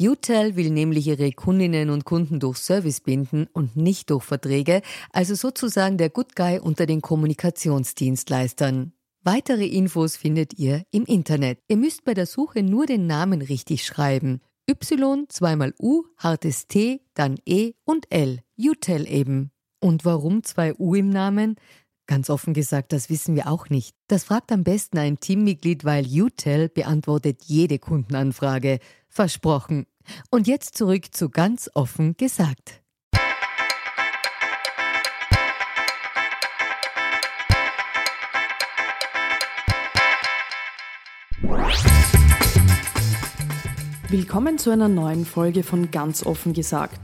UTEL will nämlich ihre Kundinnen und Kunden durch Service binden und nicht durch Verträge, also sozusagen der Good Guy unter den Kommunikationsdienstleistern. Weitere Infos findet ihr im Internet. Ihr müsst bei der Suche nur den Namen richtig schreiben. Y, zweimal U, hartes T, dann E und L. UTEL eben. Und warum zwei U im Namen? Ganz offen gesagt, das wissen wir auch nicht. Das fragt am besten ein Teammitglied, weil UTEL beantwortet jede Kundenanfrage. Versprochen. Und jetzt zurück zu ganz offen gesagt. Willkommen zu einer neuen Folge von Ganz offen gesagt.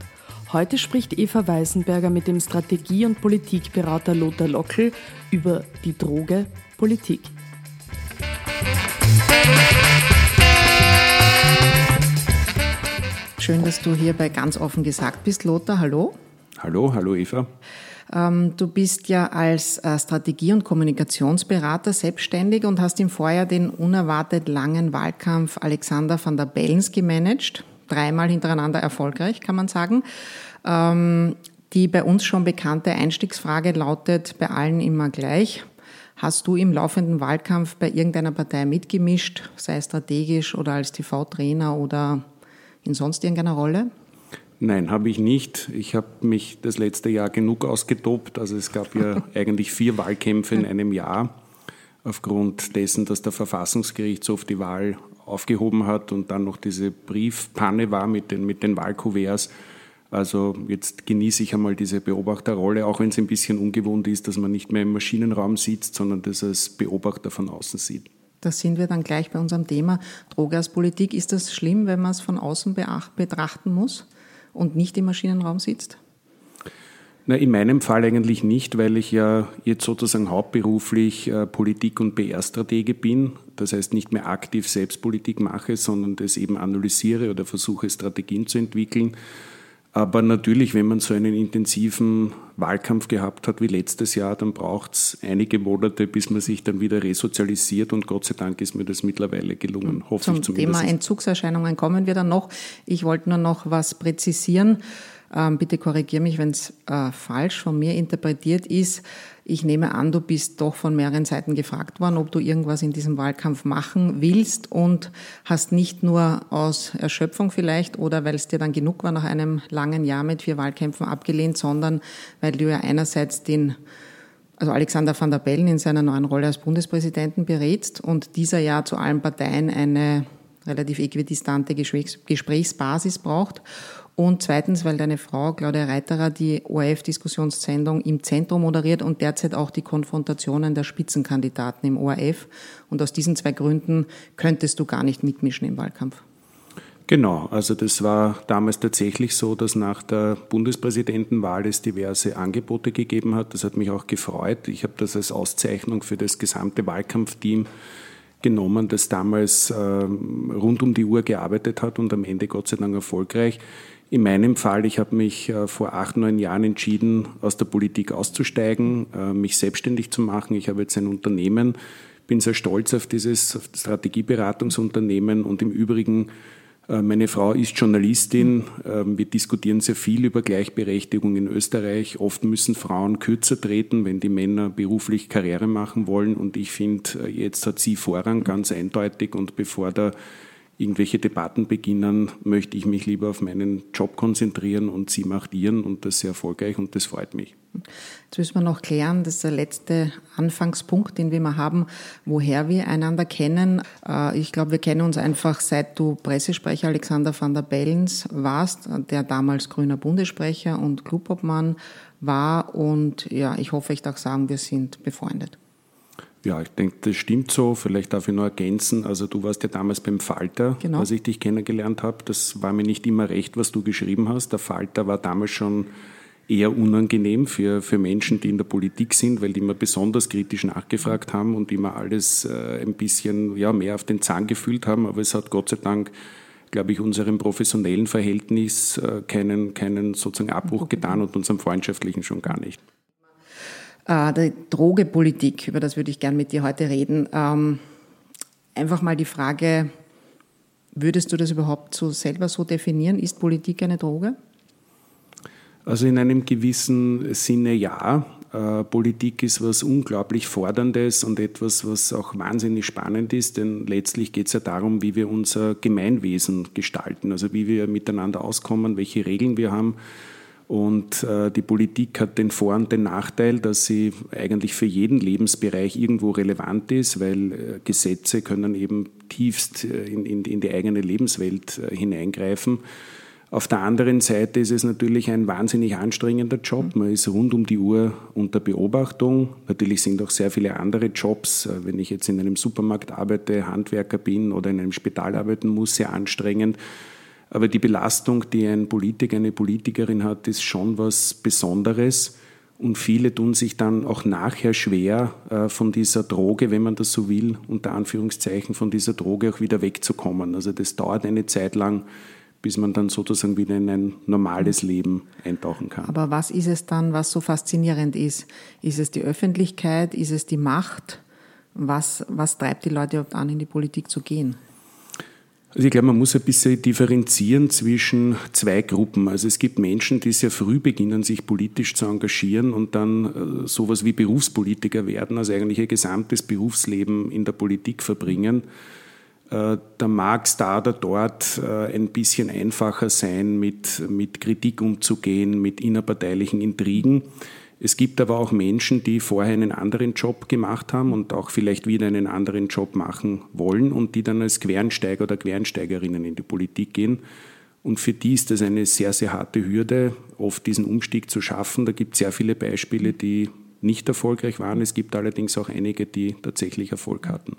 Heute spricht Eva Weisenberger mit dem Strategie- und Politikberater Lothar Lockel über die Droge Politik. Schön, dass du hier bei ganz offen gesagt bist, Lothar. Hallo. Hallo, hallo Eva. Ähm, du bist ja als äh, Strategie- und Kommunikationsberater selbstständig und hast im Vorjahr den unerwartet langen Wahlkampf Alexander van der Bellens gemanagt dreimal hintereinander erfolgreich, kann man sagen. Ähm, die bei uns schon bekannte Einstiegsfrage lautet bei allen immer gleich. Hast du im laufenden Wahlkampf bei irgendeiner Partei mitgemischt, sei strategisch oder als TV-Trainer oder in sonst irgendeiner Rolle? Nein, habe ich nicht. Ich habe mich das letzte Jahr genug ausgetobt. Also es gab ja eigentlich vier Wahlkämpfe in einem Jahr aufgrund dessen, dass der Verfassungsgerichtshof die Wahl aufgehoben hat und dann noch diese Briefpanne war mit den, mit den Wahlkuverts. Also jetzt genieße ich einmal diese Beobachterrolle, auch wenn es ein bisschen ungewohnt ist, dass man nicht mehr im Maschinenraum sitzt, sondern das als Beobachter von außen sieht. Da sind wir dann gleich bei unserem Thema Droge als Politik. Ist das schlimm, wenn man es von außen betrachten muss und nicht im Maschinenraum sitzt? Na, in meinem Fall eigentlich nicht, weil ich ja jetzt sozusagen hauptberuflich äh, Politik- und PR-Stratege bin. Das heißt, nicht mehr aktiv Selbstpolitik mache, sondern das eben analysiere oder versuche, Strategien zu entwickeln. Aber natürlich, wenn man so einen intensiven Wahlkampf gehabt hat wie letztes Jahr, dann braucht es einige Monate, bis man sich dann wieder resozialisiert und Gott sei Dank ist mir das mittlerweile gelungen. Hoffe Zum ich zumindest. Thema Entzugserscheinungen kommen wir dann noch. Ich wollte nur noch was präzisieren. Ähm, bitte korrigiere mich, wenn es äh, falsch von mir interpretiert ist. Ich nehme an, du bist doch von mehreren Seiten gefragt worden, ob du irgendwas in diesem Wahlkampf machen willst und hast nicht nur aus Erschöpfung vielleicht oder weil es dir dann genug war nach einem langen Jahr mit vier Wahlkämpfen abgelehnt, sondern weil du ja einerseits den also Alexander van der Bellen in seiner neuen Rolle als Bundespräsidenten berätst und dieser ja zu allen Parteien eine relativ äquidistante Gesprächsbasis braucht und zweitens, weil deine Frau Claudia Reiterer die ORF-Diskussionssendung im Zentrum moderiert und derzeit auch die Konfrontationen der Spitzenkandidaten im ORF. Und aus diesen zwei Gründen könntest du gar nicht mitmischen im Wahlkampf. Genau, also das war damals tatsächlich so, dass nach der Bundespräsidentenwahl es diverse Angebote gegeben hat. Das hat mich auch gefreut. Ich habe das als Auszeichnung für das gesamte Wahlkampfteam genommen, das damals äh, rund um die Uhr gearbeitet hat und am Ende Gott sei Dank erfolgreich. In meinem Fall, ich habe mich äh, vor acht, neun Jahren entschieden, aus der Politik auszusteigen, äh, mich selbstständig zu machen. Ich habe jetzt ein Unternehmen, bin sehr stolz auf dieses Strategieberatungsunternehmen und im Übrigen äh, meine Frau ist Journalistin. Ähm, wir diskutieren sehr viel über Gleichberechtigung in Österreich. Oft müssen Frauen kürzer treten, wenn die Männer beruflich Karriere machen wollen. Und ich finde, jetzt hat sie Vorrang ganz eindeutig. Und bevor da irgendwelche Debatten beginnen, möchte ich mich lieber auf meinen Job konzentrieren und sie macht ihren und das sehr erfolgreich und das freut mich. Jetzt müssen wir noch klären, das ist der letzte Anfangspunkt, den wir mal haben, woher wir einander kennen. Äh, ich glaube, wir kennen uns einfach, seit du Pressesprecher Alexander van der Bellens warst, der damals grüner Bundessprecher und Clubobmann war und ja, ich hoffe, ich darf sagen, wir sind befreundet. Ja, ich denke, das stimmt so. Vielleicht darf ich noch ergänzen. Also du warst ja damals beim Falter, genau. als ich dich kennengelernt habe. Das war mir nicht immer recht, was du geschrieben hast. Der Falter war damals schon eher unangenehm für, für Menschen, die in der Politik sind, weil die immer besonders kritisch nachgefragt haben und immer alles äh, ein bisschen ja, mehr auf den Zahn gefühlt haben. Aber es hat Gott sei Dank, glaube ich, unserem professionellen Verhältnis äh, keinen, keinen sozusagen Abbruch getan und unserem freundschaftlichen schon gar nicht. Äh, die Drogepolitik, über das würde ich gern mit dir heute reden. Ähm, einfach mal die Frage, würdest du das überhaupt so selber so definieren? Ist Politik eine Droge? Also in einem gewissen Sinne ja. Äh, Politik ist was unglaublich Forderndes und etwas, was auch wahnsinnig spannend ist, denn letztlich geht es ja darum, wie wir unser Gemeinwesen gestalten, also wie wir miteinander auskommen, welche Regeln wir haben. Und äh, die Politik hat den Vor- und den Nachteil, dass sie eigentlich für jeden Lebensbereich irgendwo relevant ist, weil äh, Gesetze können eben tiefst in, in, in die eigene Lebenswelt hineingreifen. Auf der anderen Seite ist es natürlich ein wahnsinnig anstrengender Job. Man ist rund um die Uhr unter Beobachtung. Natürlich sind auch sehr viele andere Jobs, äh, wenn ich jetzt in einem Supermarkt arbeite, Handwerker bin oder in einem Spital arbeiten muss, sehr anstrengend. Aber die Belastung, die ein Politiker, eine Politikerin hat, ist schon was Besonderes. Und viele tun sich dann auch nachher schwer, äh, von dieser Droge, wenn man das so will, unter Anführungszeichen, von dieser Droge auch wieder wegzukommen. Also das dauert eine Zeit lang, bis man dann sozusagen wieder in ein normales Leben eintauchen kann. Aber was ist es dann, was so faszinierend ist? Ist es die Öffentlichkeit? Ist es die Macht? Was, was treibt die Leute überhaupt an, in die Politik zu gehen? Also ich glaube, man muss ein bisschen differenzieren zwischen zwei Gruppen. Also es gibt Menschen, die sehr früh beginnen, sich politisch zu engagieren und dann äh, sowas wie Berufspolitiker werden, also eigentlich ihr gesamtes Berufsleben in der Politik verbringen. Äh, da mag es da oder dort äh, ein bisschen einfacher sein, mit, mit Kritik umzugehen, mit innerparteilichen Intrigen. Es gibt aber auch Menschen, die vorher einen anderen Job gemacht haben und auch vielleicht wieder einen anderen Job machen wollen und die dann als Quernsteiger oder Quernsteigerinnen in die Politik gehen. Und für die ist das eine sehr, sehr harte Hürde, oft diesen Umstieg zu schaffen. Da gibt es sehr viele Beispiele, die nicht erfolgreich waren. Es gibt allerdings auch einige, die tatsächlich Erfolg hatten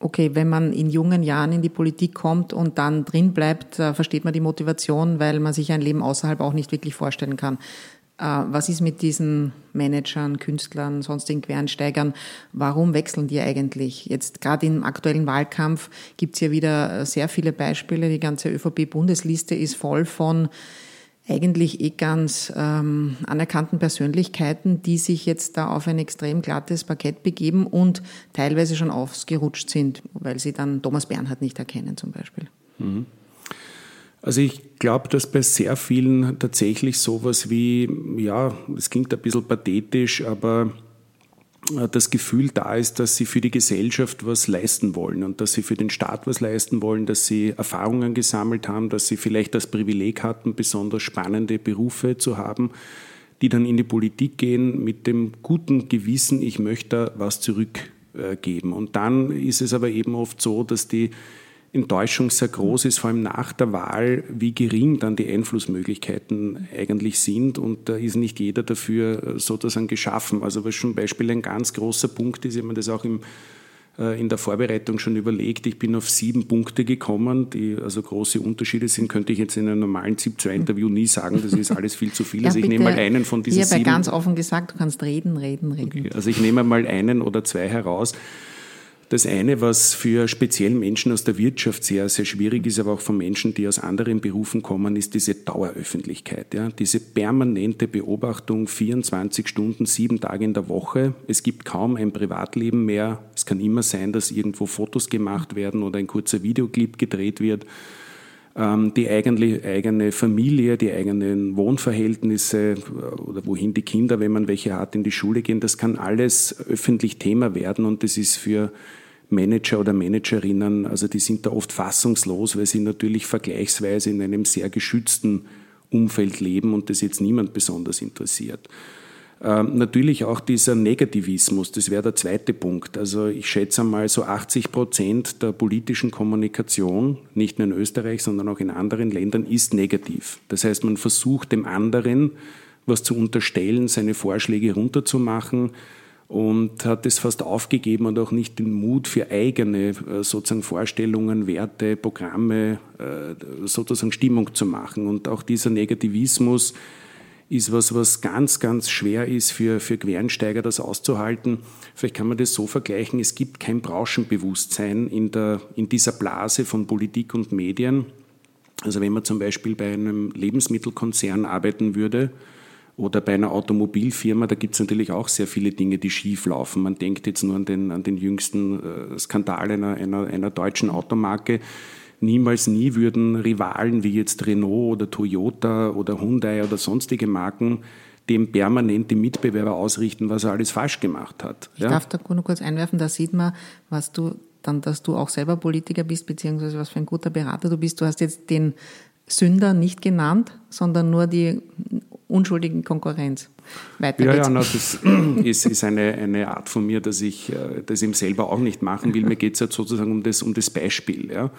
okay, wenn man in jungen Jahren in die Politik kommt und dann drin bleibt, äh, versteht man die Motivation, weil man sich ein Leben außerhalb auch nicht wirklich vorstellen kann. Äh, was ist mit diesen Managern, Künstlern, sonstigen Quernsteigern? Warum wechseln die eigentlich? Jetzt gerade im aktuellen Wahlkampf gibt es ja wieder sehr viele Beispiele. Die ganze ÖVP-Bundesliste ist voll von eigentlich eh ganz ähm, anerkannten Persönlichkeiten, die sich jetzt da auf ein extrem glattes Parkett begeben und teilweise schon ausgerutscht sind, weil sie dann Thomas Bernhard nicht erkennen zum Beispiel. Mhm. Also ich glaube, dass bei sehr vielen tatsächlich sowas wie, ja, es klingt ein bisschen pathetisch, aber äh, das Gefühl da ist, dass sie für die Gesellschaft was leisten wollen und dass sie für den Staat was leisten wollen, dass sie Erfahrungen gesammelt haben, dass sie vielleicht das Privileg hatten, besonders spannende Berufe zu haben, die dann in die Politik gehen mit dem guten Gewissen, ich möchte was zurückgeben. Und dann ist es aber eben oft so, dass die Enttäuschung sehr groß ist, vor allem nach der Wahl, wie gering dann die Einflussmöglichkeiten eigentlich sind. Und da ist nicht jeder dafür sozusagen geschaffen. Also was zum Beispiel ein ganz großer Punkt ist, ich habe mir das auch im, äh, in der Vorbereitung schon überlegt, ich bin auf sieben Punkte gekommen, die also große Unterschiede sind, könnte ich jetzt in einem normalen ZIP-2-Interview nie sagen, das ist alles viel zu viel. Ja, also ich nehme mal einen von diesen sieben. Ich habe ja ganz offen gesagt, du kannst reden, reden, reden. Okay, also ich nehme mal einen oder zwei heraus. Das eine, was für speziell Menschen aus der Wirtschaft sehr, sehr schwierig ist, aber auch von Menschen, die aus anderen Berufen kommen, ist diese Daueröffentlichkeit. Ja? Diese permanente Beobachtung 24 Stunden, sieben Tage in der Woche. Es gibt kaum ein Privatleben mehr. Es kann immer sein, dass irgendwo Fotos gemacht werden oder ein kurzer Videoclip gedreht wird ähm, die eigene, eigene Familie, die eigenen Wohnverhältnisse äh, oder wohin die Kinder, wenn man welche hat, in die Schule gehen, das kann alles öffentlich Thema werden und das ist für Manager oder Managerinnen, also die sind da oft fassungslos, weil sie natürlich vergleichsweise in einem sehr geschützten Umfeld leben und das jetzt niemand besonders interessiert. Ähm, natürlich auch dieser Negativismus, das wäre der zweite Punkt. Also ich schätze mal so 80 Prozent der politischen Kommunikation, nicht nur in Österreich, sondern auch in anderen Ländern, ist negativ. Das heißt, man versucht dem anderen was zu unterstellen, seine Vorschläge runterzumachen, und hat es fast aufgegeben und auch nicht den Mut für eigene äh, sozusagen Vorstellungen, Werte, Programme, äh, sozusagen Stimmung zu machen. Und auch dieser Negativismus ist was, was ganz, ganz schwer ist für, für Quereinsteiger, das auszuhalten. Vielleicht kann man das so vergleichen, es gibt kein Branchenbewusstsein in, der, in dieser Blase von Politik und Medien. Also wenn man zum Beispiel bei einem Lebensmittelkonzern arbeiten würde, oder bei einer Automobilfirma, da gibt es natürlich auch sehr viele Dinge, die schief laufen. Man denkt jetzt nur an den, an den jüngsten äh, Skandal einer, einer, einer deutschen Automarke. Niemals nie würden Rivalen wie jetzt Renault oder Toyota oder Hyundai oder sonstige Marken dem permanent die Mitbewerber ausrichten, was er alles falsch gemacht hat. Ich ja? darf da nur kurz einwerfen, da sieht man, was du dann, dass du auch selber Politiker bist, beziehungsweise was für ein guter Berater du bist. Du hast jetzt den Sünder nicht genannt, sondern nur die unschuldigen Konkurrenz. Weiter ja, ja, na, das ist, ist eine, eine Art von mir, dass ich äh, das eben selber auch nicht machen will. Mir geht es jetzt sozusagen um das, um das Beispiel. Ja.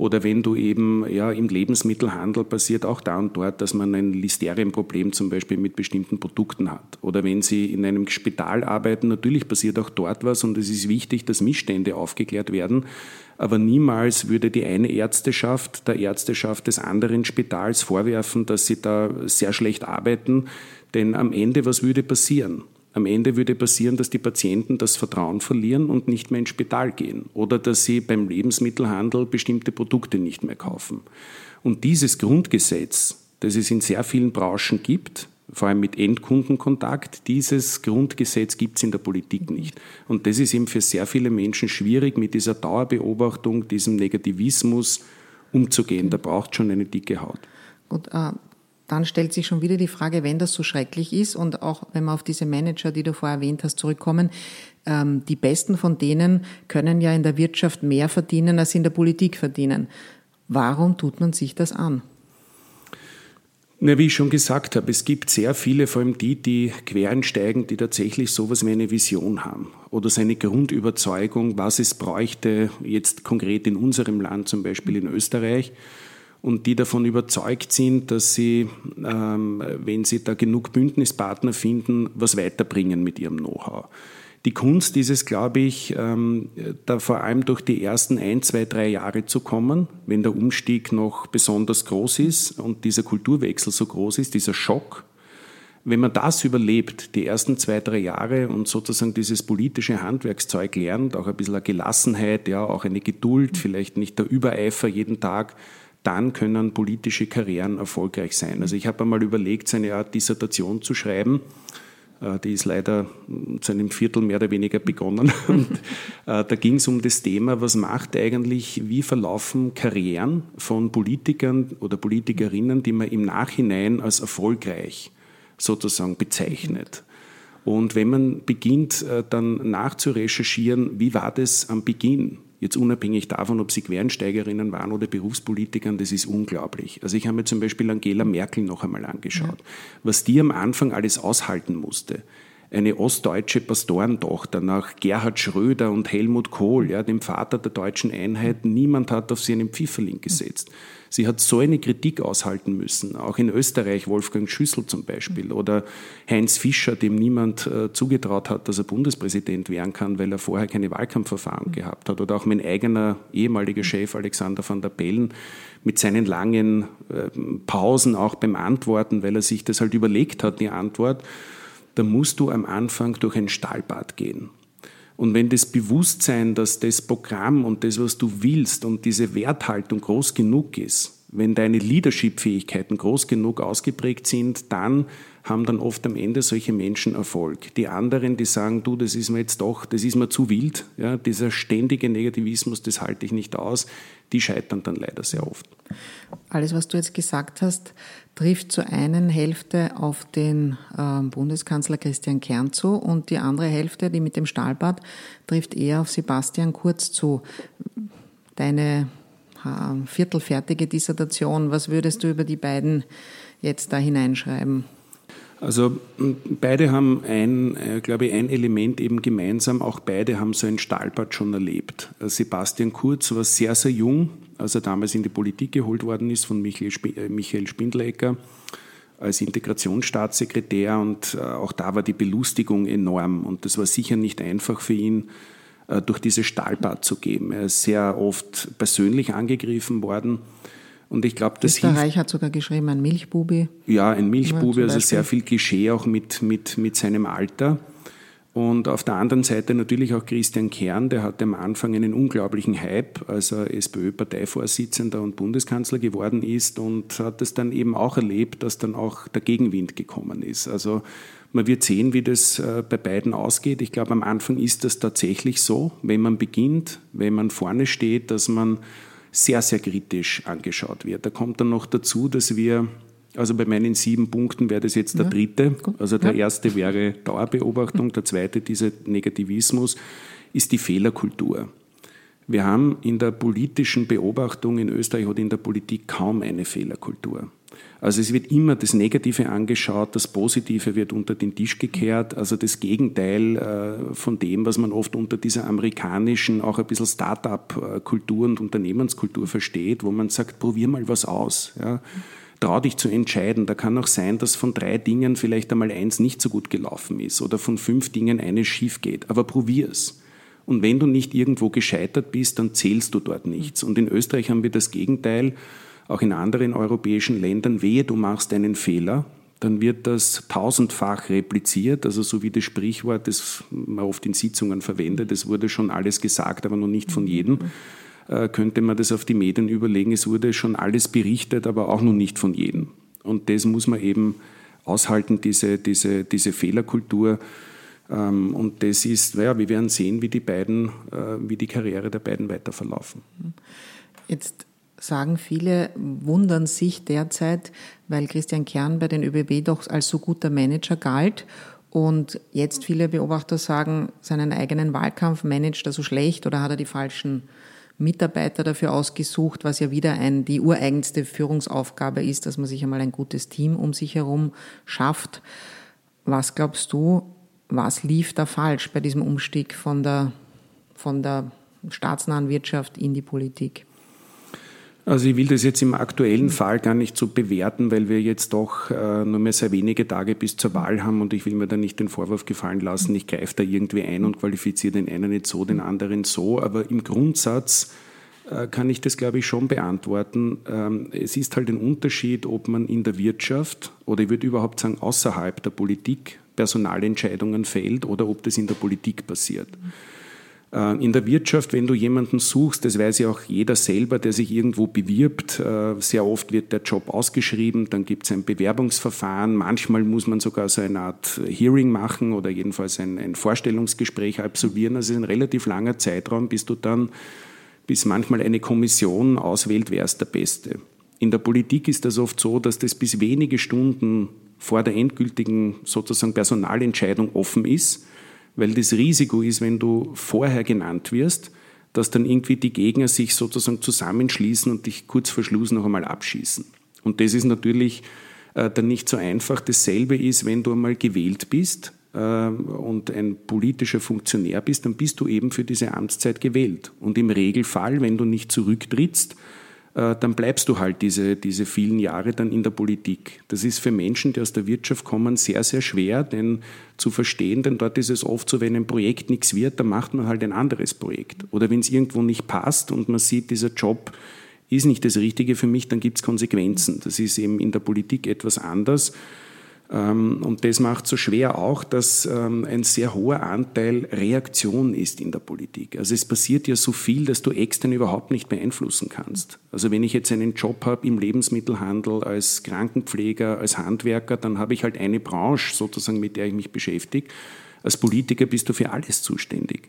Oder wenn du eben ja, im Lebensmittelhandel passiert auch da und dort, dass man ein Listerienproblem zum Beispiel mit bestimmten Produkten hat. Oder wenn Sie in einem Spital arbeiten, natürlich passiert auch dort was und es ist wichtig, dass Missstände aufgeklärt werden. Aber niemals würde die eine Ärzteschaft der Ärzteschaft des anderen Spitals vorwerfen, dass sie da sehr schlecht arbeiten. Denn am Ende, was würde passieren? Am Ende würde passieren, dass die Patienten das Vertrauen verlieren und nicht mehr ins Spital gehen oder dass sie beim Lebensmittelhandel bestimmte Produkte nicht mehr kaufen. Und dieses Grundgesetz, das es in sehr vielen Branchen gibt, vor allem mit Endkundenkontakt, dieses Grundgesetz gibt es in der Politik nicht. Und das ist eben für sehr viele Menschen schwierig, mit dieser Dauerbeobachtung, diesem Negativismus umzugehen. Da braucht schon eine dicke Haut. Gut, äh, dann stellt sich schon wieder die Frage, wenn das so schrecklich ist und auch wenn wir auf diese Manager, die du vorher erwähnt hast, zurückkommen, ähm, die besten von denen können ja in der Wirtschaft mehr verdienen, als in der Politik verdienen. Warum tut man sich das an? Na, wie ich schon gesagt habe, es gibt sehr viele, vor allem die, die quereinsteigen, die tatsächlich sowas wie eine Vision haben oder seine Grundüberzeugung, was es bräuchte, jetzt konkret in unserem Land, zum Beispiel in Österreich, und die davon überzeugt sind, dass sie, ähm, wenn sie da genug Bündnispartner finden, was weiterbringen mit ihrem Know-how. Die Kunst ist es, glaube ich, ähm, da vor allem durch die ersten ein, zwei, drei Jahre zu kommen, wenn der Umstieg noch besonders groß ist und dieser Kulturwechsel so groß ist, dieser Schock. Wenn man das überlebt, die ersten zwei, drei Jahre und sozusagen dieses politische Handwerkszeug lernt, auch ein bisschen eine Gelassenheit, ja, auch eine Geduld, vielleicht nicht der Übereifer jeden Tag, dann können politische Karrieren erfolgreich sein. Also ich habe einmal überlegt, so eine Art Dissertation zu schreiben. Äh, die ist leider zu einem Viertel mehr oder weniger begonnen. Und äh, da ging es um das Thema, was macht eigentlich, wie verlaufen Karrieren von Politikern oder Politikerinnen, die man im Nachhinein als erfolgreich sozusagen bezeichnet. Und wenn man beginnt, äh, dann nachzurecherchieren, wie war das am Beginn? Jetzt unabhängig davon, ob sie Quereinsteigerinnen waren oder Berufspolitikern, das ist unglaublich. Also ich habe mir zum Beispiel Angela Merkel noch einmal angeschaut, ja. was die am Anfang alles aushalten musste eine ostdeutsche Pastorentochter nach Gerhard Schröder und Helmut Kohl, ja, dem Vater der deutschen Einheit. Niemand hat auf sie einen Pfifferling gesetzt. Sie hat so eine Kritik aushalten müssen, auch in Österreich Wolfgang Schüssel zum Beispiel oder Heinz Fischer, dem niemand äh, zugetraut hat, dass er Bundespräsident werden kann, weil er vorher keine Wahlkampfverfahren gehabt hat. Oder auch mein eigener ehemaliger Chef Alexander van der Bellen mit seinen langen äh, Pausen auch beim Antworten, weil er sich das halt überlegt hat, die Antwort, da musst du am Anfang durch ein Stahlbad gehen. Und wenn das Bewusstsein, dass das Programm und das, was du willst und diese Werthaltung groß genug ist, wenn deine Leadership-Fähigkeiten groß genug ausgeprägt sind, dann haben dann oft am Ende solche Menschen Erfolg. Die anderen, die sagen, du, das ist mir jetzt doch, das ist mir zu wild, ja, dieser ständige Negativismus, das halte ich nicht aus, die scheitern dann leider sehr oft. Alles, was du jetzt gesagt hast, trifft zur einen Hälfte auf den äh, Bundeskanzler Christian Kern zu und die andere Hälfte, die mit dem Stahlbad, trifft eher auf Sebastian Kurz zu. Deine äh, viertelfertige Dissertation, was würdest du über die beiden jetzt da hineinschreiben? Also beide haben ein, äh, glaube ich, ein Element eben gemeinsam. Auch beide haben so ein Stahlbad schon erlebt. Äh, Sebastian Kurz war sehr, sehr jung, als er damals in die Politik geholt worden ist von Michael, äh, Michael Spindlecker als Integrationsstaatssekretär und auch da war die Belustigung enorm und das war sicher nicht einfach für ihn, durch dieses Stahlbad zu gehen. Er ist sehr oft persönlich angegriffen worden Und ich glaube, das Österreich hat sogar geschrieben, ein Milchbubi. Ja, ein Milchbubi, also sehr viel Klischee auch mit, mit, mit seinem Alter. Und auf der anderen Seite natürlich auch Christian Kern, der hatte am Anfang einen unglaublichen Hype, als er SPÖ-Parteivorsitzender und Bundeskanzler geworden ist und hat es dann eben auch erlebt, dass dann auch der Gegenwind gekommen ist. Also man wird sehen, wie das äh, bei beiden ausgeht. Ich glaube, am Anfang ist das tatsächlich so, wenn man beginnt, wenn man vorne steht, dass man sehr, sehr kritisch angeschaut wird. Da kommt dann noch dazu, dass wir also bei meinen sieben Punkten wäre das jetzt der ja, dritte. Gut. Also der ja. erste wäre Dauerbeobachtung, der zweite, dieser Negativismus, ist die Fehlerkultur. Wir haben in der politischen Beobachtung in Österreich oder in der Politik kaum eine Fehlerkultur. Also es wird immer das Negative angeschaut, das Positive wird unter den Tisch gekehrt, also das Gegenteil äh, von dem, was man oft unter dieser amerikanischen, auch ein bisschen Start-up-Kultur und Unternehmenskultur versteht, wo man sagt, probier mal was aus. Ja trau dich zu entscheiden. Da kann auch sein, dass von drei Dingen vielleicht einmal eins nicht so gut gelaufen ist oder von fünf Dingen eines schief geht. Aber probier es. Und wenn du nicht irgendwo gescheitert bist, dann zählst du dort nichts. Und in Österreich haben wir das Gegenteil, auch in anderen europäischen Ländern. Wehe, du machst einen Fehler, dann wird das tausendfach repliziert, also so wie das Sprichwort, das man oft in Sitzungen verwendet, es wurde schon alles gesagt, aber noch nicht von jedem. Äh, könnte man das auf die Medien überlegen. Es wurde schon alles berichtet, aber auch noch nicht von jedem. Und das muss man eben aushalten, diese, diese, diese Fehlerkultur. Ähm, und das ist, naja, wir werden sehen, wie die beiden, äh, wie die Karriere der beiden weiter verlaufen. Jetzt sagen viele, wundern sich derzeit, weil Christian Kern bei den ÖBB doch als so guter Manager galt und jetzt viele Beobachter sagen, seinen eigenen Wahlkampf managt er so schlecht oder hat er die falschen Mitarbeiter dafür ausgesucht, was ja wieder ein, die ureigenste Führungsaufgabe ist, dass man sich einmal ein gutes Team um sich herum schafft. Was glaubst du, was lief da falsch bei diesem Umstieg von der, von der staatsnahen Wirtschaft in die Politik? Also ich will das jetzt im aktuellen Fall gar nicht so bewerten, weil wir jetzt doch äh, nur mehr sehr wenige Tage bis zur Wahl haben und ich will mir da nicht den Vorwurf gefallen lassen, ich greife da irgendwie ein und qualifiziere den einen nicht so, den anderen so. Aber im Grundsatz äh, kann ich das, glaube ich, schon beantworten. Ähm, es ist halt ein Unterschied, ob man in der Wirtschaft oder ich würde überhaupt sagen außerhalb der Politik Personalentscheidungen fällt oder ob das in der Politik passiert. Äh, in der Wirtschaft, wenn du jemanden suchst, das weiß ja auch jeder selber, der sich irgendwo bewirbt, äh, sehr oft wird der Job ausgeschrieben, dann gibt es ein Bewerbungsverfahren, manchmal muss man sogar so eine Art Hearing machen oder jedenfalls ein, ein Vorstellungsgespräch absolvieren. Also es ist ein relativ langer Zeitraum, bis du dann, bis manchmal eine Kommission auswählt, wer ist der Beste. In der Politik ist das oft so, dass das bis wenige Stunden vor der endgültigen sozusagen Personalentscheidung offen ist weil das Risiko ist, wenn du vorher genannt wirst, dass dann irgendwie die Gegner sich sozusagen zusammenschließen und dich kurz vor Schluss noch einmal abschießen. Und das ist natürlich äh, dann nicht so einfach. Dasselbe ist, wenn du einmal gewählt bist äh, und ein politischer Funktionär bist, dann bist du eben für diese Amtszeit gewählt. Und im Regelfall, wenn du nicht zurücktrittst, dann bleibst du halt diese, diese vielen Jahre dann in der Politik. Das ist für Menschen, die aus der Wirtschaft kommen, sehr, sehr schwer, denn zu verstehen, denn dort ist es oft so, wenn ein Projekt nichts wird, dann macht man halt ein anderes Projekt. Oder wenn es irgendwo nicht passt und man sieht, dieser Job ist nicht das Richtige für mich, dann gibt es Konsequenzen. Das ist eben in der Politik etwas anders. Ähm, und das macht so schwer auch, dass ähm, ein sehr hoher Anteil Reaktion ist in der Politik. Also es passiert ja so viel, dass du extern überhaupt nicht beeinflussen kannst. Also wenn ich jetzt einen Job habe im Lebensmittelhandel als Krankenpfleger, als Handwerker, dann habe ich halt eine Branche sozusagen, mit der ich mich beschäftige. Als Politiker bist du für alles zuständig.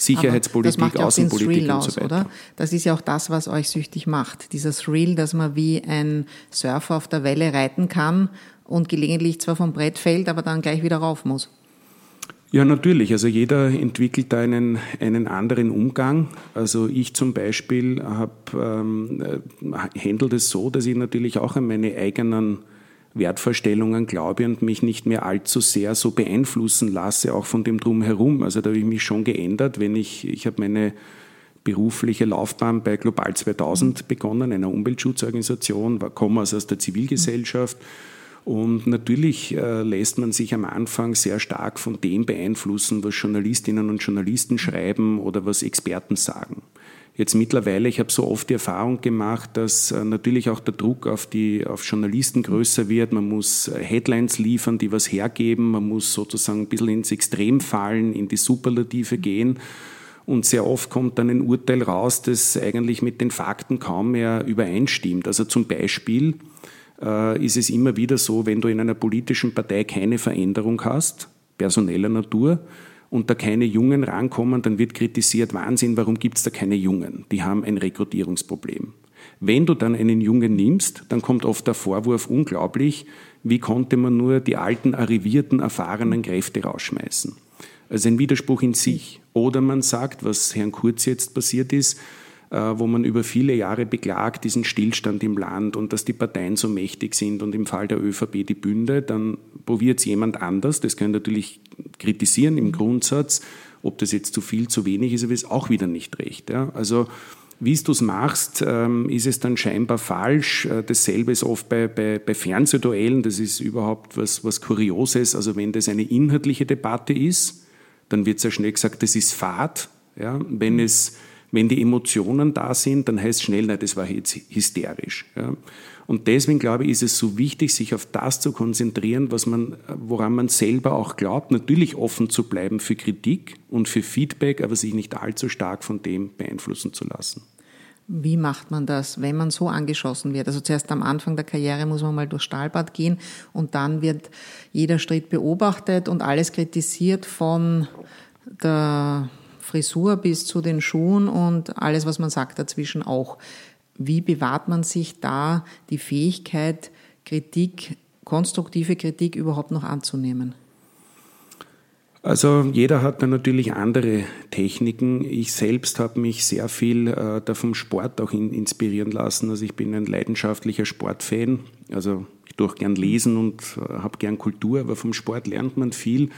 Sicherheitspolitik, ja Außenpolitik und so weiter. Oder? Das ist ja auch das, was euch süchtig macht. Dieses Reel, dass man wie ein Surfer auf der Welle reiten kann und gelegentlich zwar vom Brett fällt, aber dann gleich wieder rauf muss. Ja, natürlich. Also jeder entwickelt da einen, einen anderen Umgang. Also ich zum Beispiel habe ähm, äh, handelt es so, dass ich natürlich auch an meine eigenen Wertvorstellungen glaube und mich nicht mehr allzu sehr so beeinflussen lasse, auch von dem Drumherum. Also da habe ich mich schon geändert, wenn ich, ich habe meine berufliche Laufbahn bei Global 2000 begonnen, einer Umweltschutzorganisation, komme also aus der Zivilgesellschaft. Und natürlich äh, lässt man sich am Anfang sehr stark von dem beeinflussen, was Journalistinnen und Journalisten schreiben oder was Experten sagen. Jetzt mittlerweile, ich habe so oft die Erfahrung gemacht, dass äh, natürlich auch der Druck auf die auf Journalisten größer wird. Man muss äh, Headlines liefern, die was hergeben. Man muss sozusagen ein bisschen ins Extrem fallen, in die Superlative gehen. Und sehr oft kommt dann ein Urteil raus, das eigentlich mit den Fakten kaum mehr übereinstimmt. Also zum Beispiel äh, ist es immer wieder so, wenn du in einer politischen Partei keine Veränderung hast, personeller Natur, und da keine Jungen rankommen, dann wird kritisiert, Wahnsinn, warum gibt es da keine Jungen? Die haben ein Rekrutierungsproblem. Wenn du dann einen Jungen nimmst, dann kommt oft der Vorwurf, unglaublich, wie konnte man nur die alten, arrivierten, erfahrenen Kräfte rausschmeißen? Also ein Widerspruch in sich. Oder man sagt, was Herrn Kurz jetzt passiert ist, äh, wo man über viele Jahre beklagt, diesen Stillstand im Land und dass die Parteien so mächtig sind und im Fall der ÖVP die Bünde, dann probiert es jemand anders. Das kann natürlich kritisieren im Grundsatz. Ob das jetzt zu viel, zu wenig ist, aber ist auch wieder nicht recht. Ja? Also wie du es machst, ähm, ist es dann scheinbar falsch. Äh, dasselbe ist oft bei, bei, bei Fernsehduellen. Das ist überhaupt was, was Kurioses. Also wenn das eine inhaltliche Debatte ist, dann wird sehr schnell gesagt, das ist Fahrt. Ja? Wenn es wenn die Emotionen da sind, dann heißt es schnell, nein, das war jetzt hysterisch. Ja. Und deswegen glaube ich, ist es so wichtig, sich auf das zu konzentrieren, was man, woran man selber auch glaubt. Natürlich offen zu bleiben für Kritik und für Feedback, aber sich nicht allzu stark von dem beeinflussen zu lassen. Wie macht man das, wenn man so angeschossen wird? Also zuerst am Anfang der Karriere muss man mal durchs Stahlbad gehen und dann wird jeder Schritt beobachtet und alles kritisiert von der Frisur bis zu den Schuhen und alles, was man sagt dazwischen auch. Wie bewahrt man sich da die Fähigkeit, Kritik, konstruktive Kritik überhaupt noch anzunehmen? Also jeder hat da natürlich andere Techniken. Ich selbst habe mich sehr viel äh, da vom Sport auch in, inspirieren lassen. Also ich bin ein leidenschaftlicher Sportfan. Also ich durch gern lesen und äh, habe gern Kultur, aber vom Sport lernt man viel.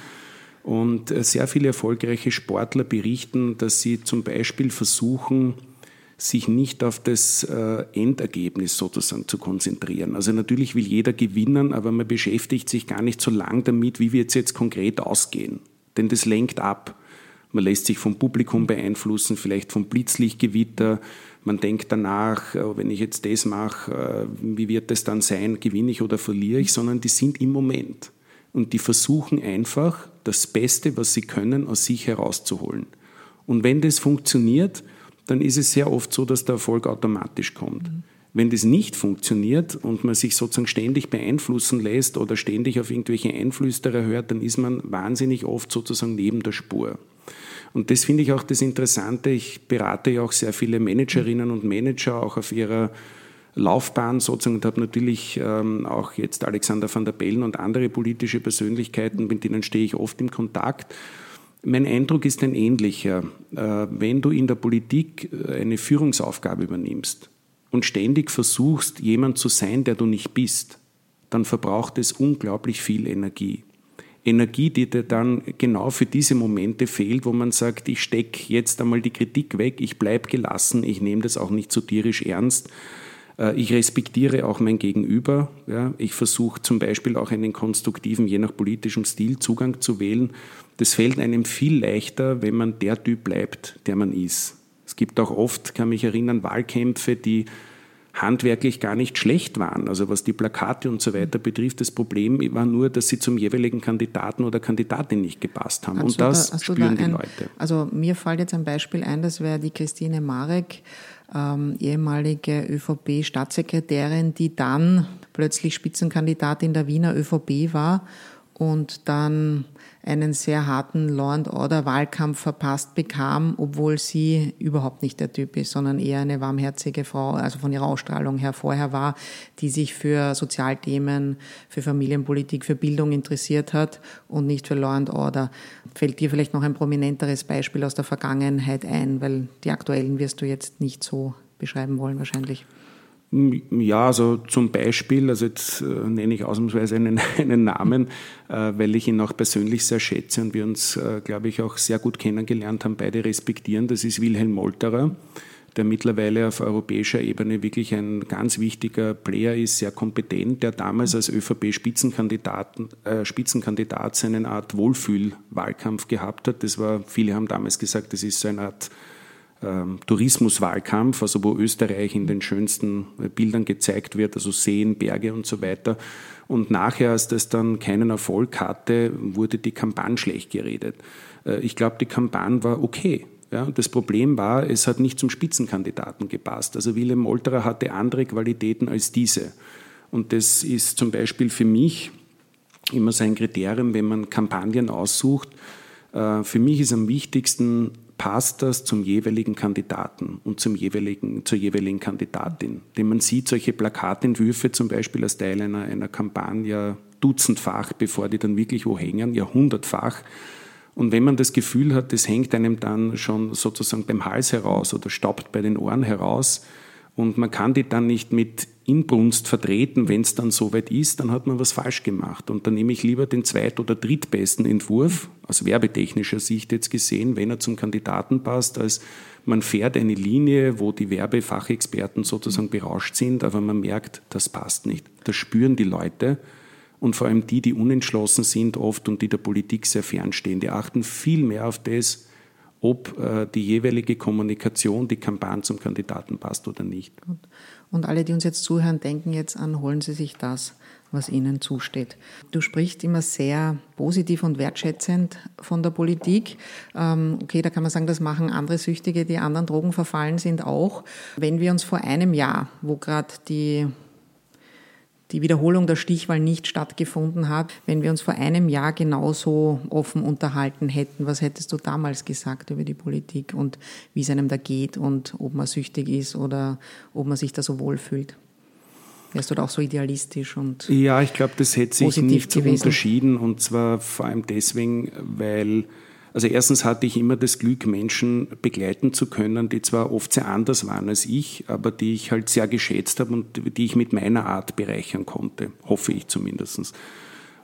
Und äh, sehr viele erfolgreiche Sportler berichten, dass sie zum Beispiel versuchen, sich nicht auf das äh, Endergebnis sozusagen zu konzentrieren. Also natürlich will jeder gewinnen, aber man beschäftigt sich gar nicht so lang damit, wie wird es jetzt konkret ausgehen. Denn das lenkt ab. Man lässt sich vom Publikum beeinflussen, vielleicht vom Blitzlichtgewitter. Man denkt danach, äh, wenn ich jetzt das mache, wie wird es dann sein, gewinne ich oder verliere ich, sondern die sind im Moment. Und die versuchen einfach, das Beste, was sie können, aus sich herauszuholen. Und wenn das funktioniert, dann ist es sehr oft so, dass der Erfolg automatisch kommt. Mhm. Wenn das nicht funktioniert und man sich sozusagen ständig beeinflussen lässt oder ständig auf irgendwelche Einflüsterer hört, dann ist man wahnsinnig oft sozusagen neben der Spur. Und das finde ich auch das Interessante. Ich berate ja auch sehr viele Managerinnen und Manager auch auf ihrer Laufbahn sozusagen und habe natürlich ähm, auch jetzt Alexander van der Bellen und andere politische Persönlichkeiten, mit denen stehe ich oft im Kontakt. Mein Eindruck ist ein ähnlicher. Äh, wenn du in der Politik äh, eine Führungsaufgabe übernimmst und ständig versuchst, jemand zu sein, der du nicht bist, dann verbraucht es unglaublich viel Energie. Energie, die dir dann genau für diese Momente fehlt, wo man sagt, ich stecke jetzt einmal die Kritik weg, ich bleibe gelassen, ich nehme das auch nicht so tierisch ernst äh, ich respektiere auch mein Gegenüber. Ich versuche zum Beispiel auch einen konstruktiven, je nach politischem Stil, Zugang zu wählen. Das fällt einem viel leichter, wenn man der Typ bleibt, der man ist. Es gibt auch oft, kann mich erinnern, Wahlkämpfe, die handwerklich gar nicht schlecht waren. Also was die Plakate und so weiter betrifft, das Problem war nur, dass sie zum jeweiligen Kandidaten oder Kandidatin nicht gepasst haben. Hast und das da, spüren da ein, die Leute. Also mir fällt jetzt ein Beispiel ein, das wäre die Christine Marek, ähm, ehemalige ÖVP-Staatssekretärin, die dann plötzlich Spitzenkandidatin der Wiener ÖVP war und dann einen sehr harten Law and Order Wahlkampf verpasst bekam, obwohl sie überhaupt nicht der Typ ist, sondern eher eine warmherzige Frau, also von ihrer Ausstrahlung her vorher war, die sich für Sozialthemen, für Familienpolitik, für Bildung interessiert hat und nicht für Law and Order. Fällt dir vielleicht noch ein prominenteres Beispiel aus der Vergangenheit ein, weil die aktuellen wirst du jetzt nicht so beschreiben wollen wahrscheinlich. Ja, also zum Beispiel, also jetzt äh, nenne ich ausnahmsweise einen, einen Namen, äh, weil ich ihn auch persönlich sehr schätze und wir uns, äh, glaube ich, auch sehr gut kennengelernt haben, beide respektieren. Das ist Wilhelm Molterer, der mittlerweile auf europäischer Ebene wirklich ein ganz wichtiger Player ist, sehr kompetent, der damals als ÖVP-Spitzenkandidat äh, Spitzenkandidat seine Art Wohlfühlwahlkampf gehabt hat. Das war, viele haben damals gesagt, das ist so eine Art Tourismuswahlkampf, also wo Österreich in den schönsten Bildern gezeigt wird, also Seen, Berge und so weiter. Und nachher, als das dann keinen Erfolg hatte, wurde die Kampagne schlecht geredet. Äh, ich glaube, die Kampagne war okay. Ja, das Problem war, es hat nicht zum Spitzenkandidaten gepasst. Also Willem Molterer hatte andere Qualitäten als diese. Und das ist zum Beispiel für mich immer so ein Kriterium, wenn man Kampagnen aussucht. Äh, für mich ist am wichtigsten, passt das zum jeweiligen Kandidaten und zum jeweiligen, zur jeweiligen Kandidatin. Denn man sieht solche Plakatentwürfe zum Beispiel als Teil einer, einer Kampagne dutzendfach, bevor die dann wirklich wo hängen, ja hundertfach. Und wenn man das Gefühl hat, das hängt einem dann schon sozusagen beim Hals heraus oder staubt bei den Ohren heraus und man kann die dann nicht mit Inbrunst vertreten, wenn es dann soweit ist, dann hat man was falsch gemacht. Und dann nehme ich lieber den zweit- oder drittbesten Entwurf, aus werbetechnischer Sicht jetzt gesehen, wenn er zum Kandidaten passt, als man fährt eine Linie, wo die Werbefachexperten sozusagen berauscht sind, aber man merkt, das passt nicht. Das spüren die Leute. Und vor allem die, die unentschlossen sind oft und die der Politik sehr fernstehen, die achten viel mehr auf das, ob äh, die jeweilige Kommunikation, die Kampagne zum Kandidaten passt oder nicht. Und alle, die uns jetzt zuhören, denken jetzt an, holen Sie sich das, was Ihnen zusteht. Du sprichst immer sehr positiv und wertschätzend von der Politik. Ähm, okay, da kann man sagen, das machen andere Süchtige, die anderen Drogen verfallen sind auch. Wenn wir uns vor einem Jahr, wo gerade die die Wiederholung der Stichwahl nicht stattgefunden hat. Wenn wir uns vor einem Jahr genauso offen unterhalten hätten, was hättest du damals gesagt über die Politik und wie es einem da geht und ob man süchtig ist oder ob man sich da so wohlfühlt? Wärst du da auch so idealistisch und Ja, ich glaube, das hätte sich nicht so unterschieden und zwar vor allem deswegen, weil also erstens hatte ich immer das Glück, Menschen begleiten zu können, die zwar oft sehr anders waren als ich, aber die ich halt sehr geschätzt habe und die ich mit meiner Art bereichern konnte, hoffe ich zumindest.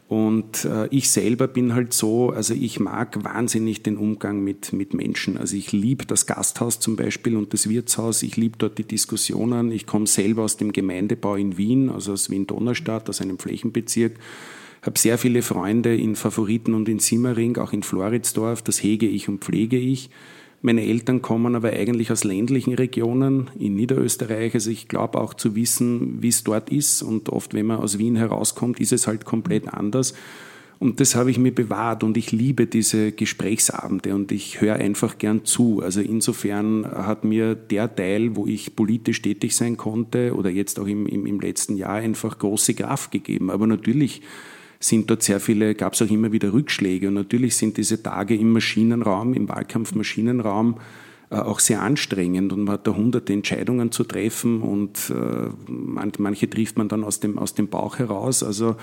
Und äh, ich selber bin halt so, also ich mag wahnsinnig den Umgang mit, mit Menschen. Also ich liebe das Gasthaus zum Beispiel und das Wirtshaus, ich liebe dort die Diskussionen. Ich komme selber aus dem Gemeindebau in Wien, also aus Wien-Donaustadt, aus einem Flächenbezirk habe sehr viele Freunde in Favoriten und in Simmering, auch in Floridsdorf. Das hege ich und pflege ich. Meine Eltern kommen aber eigentlich aus ländlichen Regionen in Niederösterreich. Also ich glaube auch zu wissen, wie es dort ist. Und oft, wenn man aus Wien herauskommt, ist es halt komplett anders. Und das habe ich mir bewahrt und ich liebe diese Gesprächsabende und ich höre einfach gern zu. Also insofern hat mir der Teil, wo ich politisch tätig sein konnte oder jetzt auch im, im, im letzten Jahr einfach große Kraft gegeben. Aber natürlich sind dort sehr viele, gab es auch immer wieder Rückschläge. Und natürlich sind diese Tage im Maschinenraum, im Wahlkampfmaschinenraum, äh, auch sehr anstrengend und man hat da hunderte Entscheidungen zu treffen und äh, manche trifft man dann aus dem, aus dem Bauch heraus. Also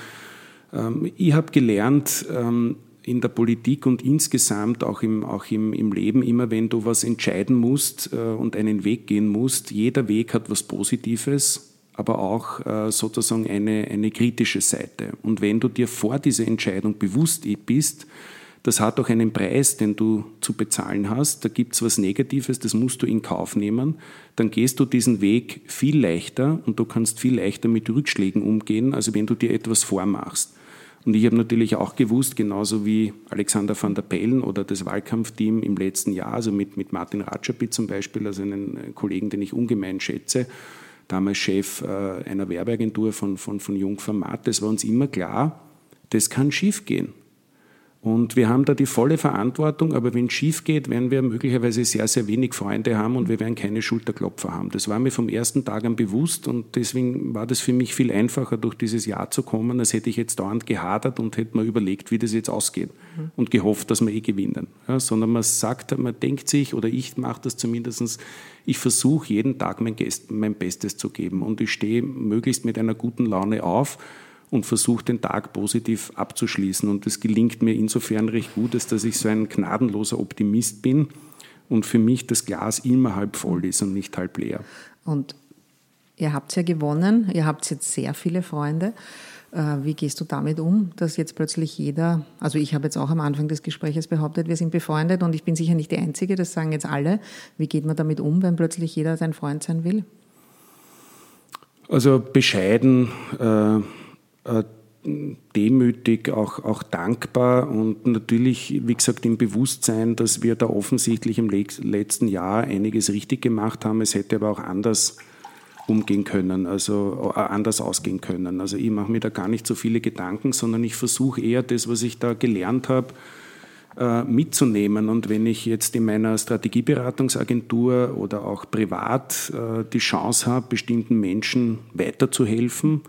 ähm, ich habe gelernt, ähm, in der Politik und insgesamt auch im, auch im, im Leben, immer wenn du was entscheiden musst äh, und einen Weg gehen musst, jeder Weg hat was Positives aber auch äh, sozusagen eine, eine kritische Seite. Und wenn du dir vor dieser Entscheidung bewusst bist, das hat auch einen Preis, den du zu bezahlen hast. Da gibt es was Negatives, das musst du in Kauf nehmen. Dann gehst du diesen Weg viel leichter und du kannst viel leichter mit Rückschlägen umgehen, als wenn du dir etwas vormachst. Und ich habe natürlich auch gewusst, genauso wie Alexander van der Bellen oder das Wahlkampfteam im letzten Jahr, also mit, mit Martin Ratschapi zum Beispiel, also einen Kollegen, den ich ungemein schätze, damals Chef äh, einer Werbeagentur von, von, von Jungformat, das war uns immer klar, das kann schiefgehen. Und wir haben da die volle Verantwortung, aber wenn es schief geht, werden wir möglicherweise sehr, sehr wenig Freunde haben und wir werden keine Schulterklopfer haben. Das war mir vom ersten Tag an bewusst und deswegen war das für mich viel einfacher, durch dieses Jahr zu kommen, als hätte ich jetzt dauernd gehadert und hätte mir überlegt, wie das jetzt ausgeht mhm. und gehofft, dass wir eh gewinnen. Ja, sondern man sagt, man denkt sich, oder ich mache das zumindest, ich versuche jeden Tag mein, mein Bestes zu geben und ich stehe möglichst mit einer guten Laune auf und versuche den Tag positiv abzuschließen. Und das gelingt mir insofern recht gut, dass ich so ein gnadenloser Optimist bin und für mich das Glas immer halb voll ist und nicht halb leer. Und ihr habt ja gewonnen, ihr habt jetzt sehr viele Freunde. Äh, wie gehst du damit um, dass jetzt plötzlich jeder, also ich habe jetzt auch am Anfang des Gesprächs behauptet, wir sind befreundet und ich bin sicher nicht die Einzige, das sagen jetzt alle. Wie geht man damit um, wenn plötzlich jeder sein Freund sein will? Also bescheiden äh, demütig, auch, auch dankbar und natürlich, wie gesagt, im Bewusstsein, dass wir da offensichtlich im letzten Jahr einiges richtig gemacht haben. Es hätte aber auch anders umgehen können, also äh, anders ausgehen können. Also ich mache mir da gar nicht so viele Gedanken, sondern ich versuche eher das, was ich da gelernt habe, äh, mitzunehmen. Und wenn ich jetzt in meiner Strategieberatungsagentur oder auch privat äh, die Chance habe, bestimmten Menschen weiterzuhelfen,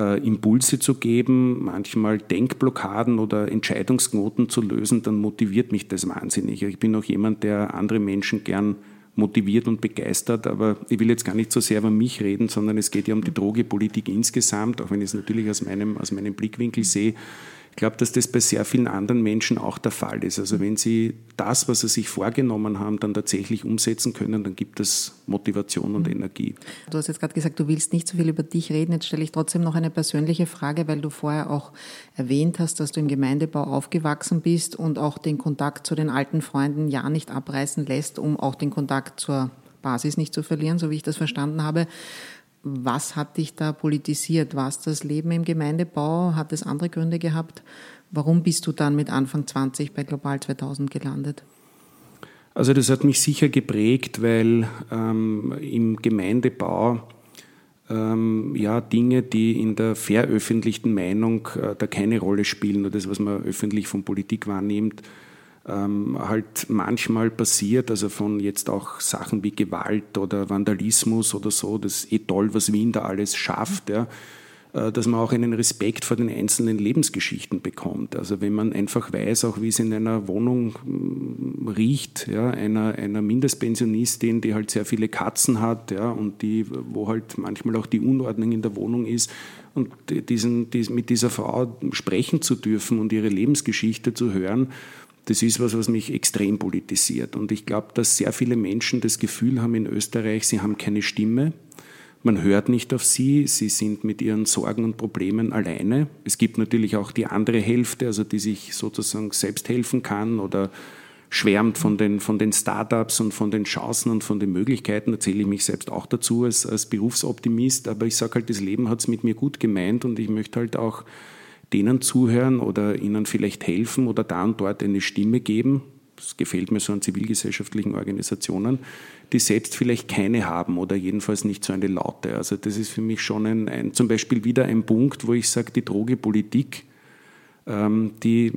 Impulse zu geben, manchmal Denkblockaden oder Entscheidungsknoten zu lösen, dann motiviert mich das wahnsinnig. Ich bin auch jemand, der andere Menschen gern motiviert und begeistert. Aber ich will jetzt gar nicht so sehr über mich reden, sondern es geht ja um die Drogepolitik insgesamt, auch wenn ich es natürlich aus meinem, aus meinem Blickwinkel sehe. Ich glaube, dass das bei sehr vielen anderen Menschen auch der Fall ist. Also wenn sie das, was sie sich vorgenommen haben, dann tatsächlich umsetzen können, dann gibt es Motivation und mhm. Energie. Du hast jetzt gerade gesagt, du willst nicht so viel über dich reden. Jetzt stelle ich trotzdem noch eine persönliche Frage, weil du vorher auch erwähnt hast, dass du im Gemeindebau aufgewachsen bist und auch den Kontakt zu den alten Freunden ja nicht abreißen lässt, um auch den Kontakt zur Basis nicht zu verlieren, so wie ich das verstanden habe. Was hat dich da politisiert? War es das Leben im Gemeindebau? Hat es andere Gründe gehabt? Warum bist du dann mit Anfang 20 bei Global 2000 gelandet? Also das hat mich sicher geprägt, weil ähm, im Gemeindebau ähm, ja Dinge, die in der veröffentlichten Meinung äh, da keine Rolle spielen oder das, was man öffentlich von Politik wahrnimmt, ähm, halt manchmal passiert, also von jetzt auch Sachen wie Gewalt oder Vandalismus oder so, das ist eh toll, was Wien da alles schafft, ja, äh, dass man auch einen Respekt vor den einzelnen Lebensgeschichten bekommt. Also wenn man einfach weiß, auch wie es in einer Wohnung mm, riecht, ja, einer, einer Mindestpensionistin, die halt sehr viele Katzen hat, ja, und die, wo halt manchmal auch die Unordnung in der Wohnung ist, und diesen, diesen, mit dieser Frau sprechen zu dürfen und ihre Lebensgeschichte zu hören, das ist was, was mich extrem politisiert. Und ich glaube, dass sehr viele Menschen das Gefühl haben in Österreich, sie haben keine Stimme. Man hört nicht auf sie, sie sind mit ihren Sorgen und Problemen alleine. Es gibt natürlich auch die andere Hälfte, also die sich sozusagen selbst helfen kann oder schwärmt von den, von den Startups und von den Chancen und von den Möglichkeiten. Da zähle ich mich selbst auch dazu als, als Berufsoptimist. Aber ich sage halt, das Leben hat es mit mir gut gemeint und ich möchte halt auch denen zuhören oder ihnen vielleicht helfen oder da und dort eine Stimme geben. Das gefällt mir so an zivilgesellschaftlichen Organisationen, die selbst vielleicht keine haben oder jedenfalls nicht so eine laute. Also das ist für mich schon ein, ein zum Beispiel wieder ein Punkt, wo ich sage, die Drogepolitik, ähm, die,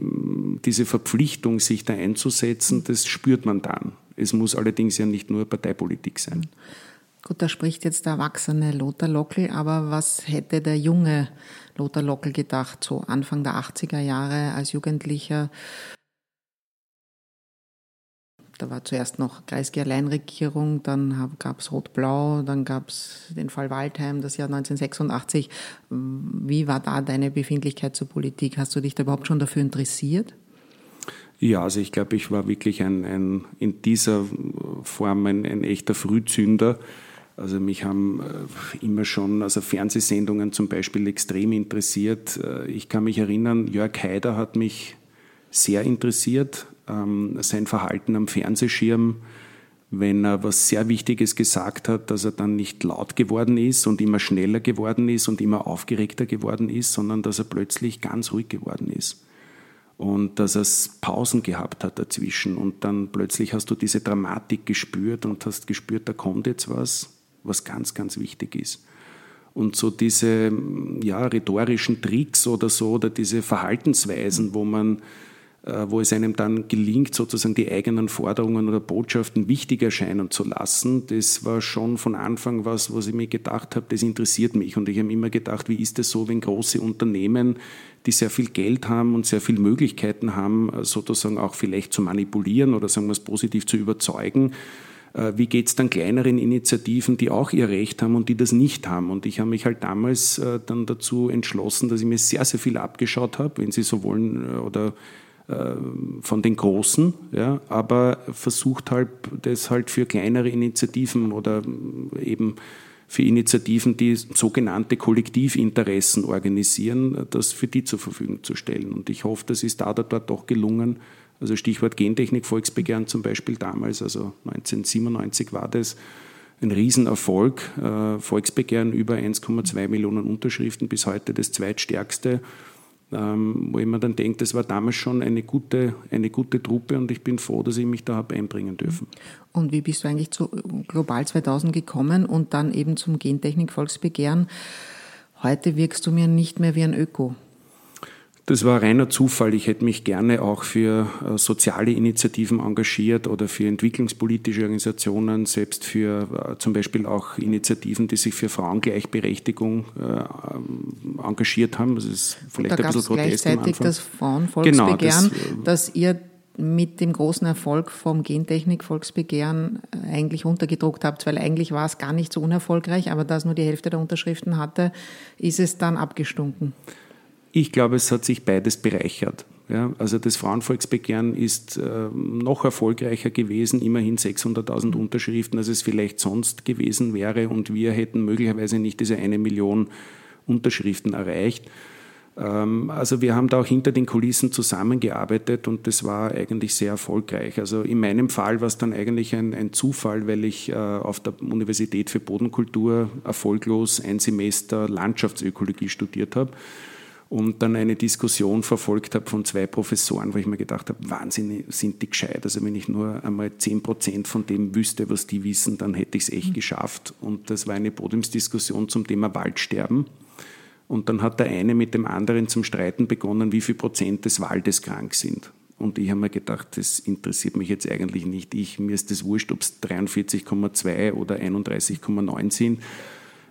diese Verpflichtung, sich da einzusetzen, das spürt man dann. Es muss allerdings ja nicht nur Parteipolitik sein. Gut, da spricht jetzt der erwachsene Lothar Lockel, aber was hätte der junge Lothar Lockel gedacht, so Anfang der 80er Jahre als Jugendlicher? Da war zuerst noch Kreisky Alleinregierung, dann gab es Rot-Blau, dann gab es den Fall Waldheim, das Jahr 1986. Wie war da deine Befindlichkeit zur Politik? Hast du dich da überhaupt schon dafür interessiert? Ja, also ich glaube, ich war wirklich ein, ein in dieser Form ein, ein echter Frühzünder. Also mich haben äh, immer schon, also Fernsehsendungen zum Beispiel extrem interessiert. Äh, ich kann mich erinnern, Jörg Haider hat mich sehr interessiert. Ähm, sein Verhalten am Fernsehschirm, wenn er was sehr Wichtiges gesagt hat, dass er dann nicht laut geworden ist und immer schneller geworden ist und immer aufgeregter geworden ist, sondern dass er plötzlich ganz ruhig geworden ist. Und dass er Pausen gehabt hat dazwischen. Und dann plötzlich hast du diese Dramatik gespürt und hast gespürt, da kommt jetzt was was ganz, ganz wichtig ist. Und so diese ja, rhetorischen Tricks oder so oder diese Verhaltensweisen, wo man äh, wo es einem dann gelingt, sozusagen die eigenen Forderungen oder Botschaften wichtig erscheinen zu lassen, das war schon von Anfang was, was ich mir gedacht habe, das interessiert mich. Und ich habe immer gedacht, wie ist es so, wenn große Unternehmen, die sehr viel Geld haben und sehr viele Möglichkeiten haben, sozusagen auch vielleicht zu manipulieren oder sagen wir es positiv zu überzeugen, wie geht es dann kleineren Initiativen, die auch ihr Recht haben und die das nicht haben. Und ich habe mich halt damals äh, dann dazu entschlossen, dass ich mir sehr, sehr viel abgeschaut habe, wenn Sie so wollen, äh, oder von den Großen, ja, aber versucht halt, das halt für kleinere Initiativen oder eben für Initiativen, die sogenannte Kollektivinteressen organisieren, das für die zur Verfügung zu stellen. Und ich hoffe, das ist da oder dort doch gelungen, also Stichwort Gentechnik, Volksbegehren zum Beispiel damals, also 1997 war das, ein Riesenerfolg. Äh, Volksbegehren über 1,2 Millionen Unterschriften, bis heute das zweitstärkste. Ähm, wo ich mir dann denke, das war damals schon eine gute, eine gute Truppe und ich bin froh, dass ich mich da habe einbringen dürfen. Und wie bist du eigentlich zu Global 2000 gekommen und dann eben zum Gentechnik-Volksbegehren? Heute wirkst du mir nicht mehr wie ein Öko. Das war reiner Zufall. Ich hätte mich gerne auch für äh, soziale Initiativen engagiert oder für entwicklungspolitische Organisationen, selbst für äh, zum Beispiel auch Initiativen, die sich für Frauengleichberechtigung äh, engagiert haben. Das ist vielleicht da ein bisschen Protest gleichzeitig das Frauenvolksbegehren, genau, das, dass ihr mit dem großen Erfolg vom Gentechnik-Volksbegehren eigentlich untergedruckt habt, weil eigentlich war es gar nicht so unerfolgreich, aber da es nur die Hälfte der Unterschriften hatte, ist es dann abgestunken. Ich glaube, es hat sich beides bereichert. Ja, also das Frauenvolksbegehren ist äh, noch erfolgreicher gewesen, immerhin 600.000 Unterschriften, als es vielleicht sonst gewesen wäre und wir hätten möglicherweise nicht diese eine Million Unterschriften erreicht. Ähm, also wir haben da auch hinter den Kulissen zusammengearbeitet und das war eigentlich sehr erfolgreich. Also in meinem Fall war es dann eigentlich ein, ein Zufall, weil ich äh, auf der Universität für Bodenkultur erfolglos ein Semester Landschaftsökologie studiert habe und dann eine Diskussion verfolgt habe von zwei Professoren, wo ich mir gedacht habe, Wahnsinn, sind die gescheit. Also wenn ich nur einmal zehn Prozent von dem wüsste, was die wissen, dann hätte ich es echt mhm. geschafft. Und das war eine Podiumsdiskussion zum Thema Waldsterben. Und dann hat der eine mit dem anderen zum Streiten begonnen, wie viel Prozent des Waldes krank sind. Und ich habe mir gedacht, das interessiert mich jetzt eigentlich nicht. Ich, mir ist das wurscht, ob es 43,2 oder 31,9 sind.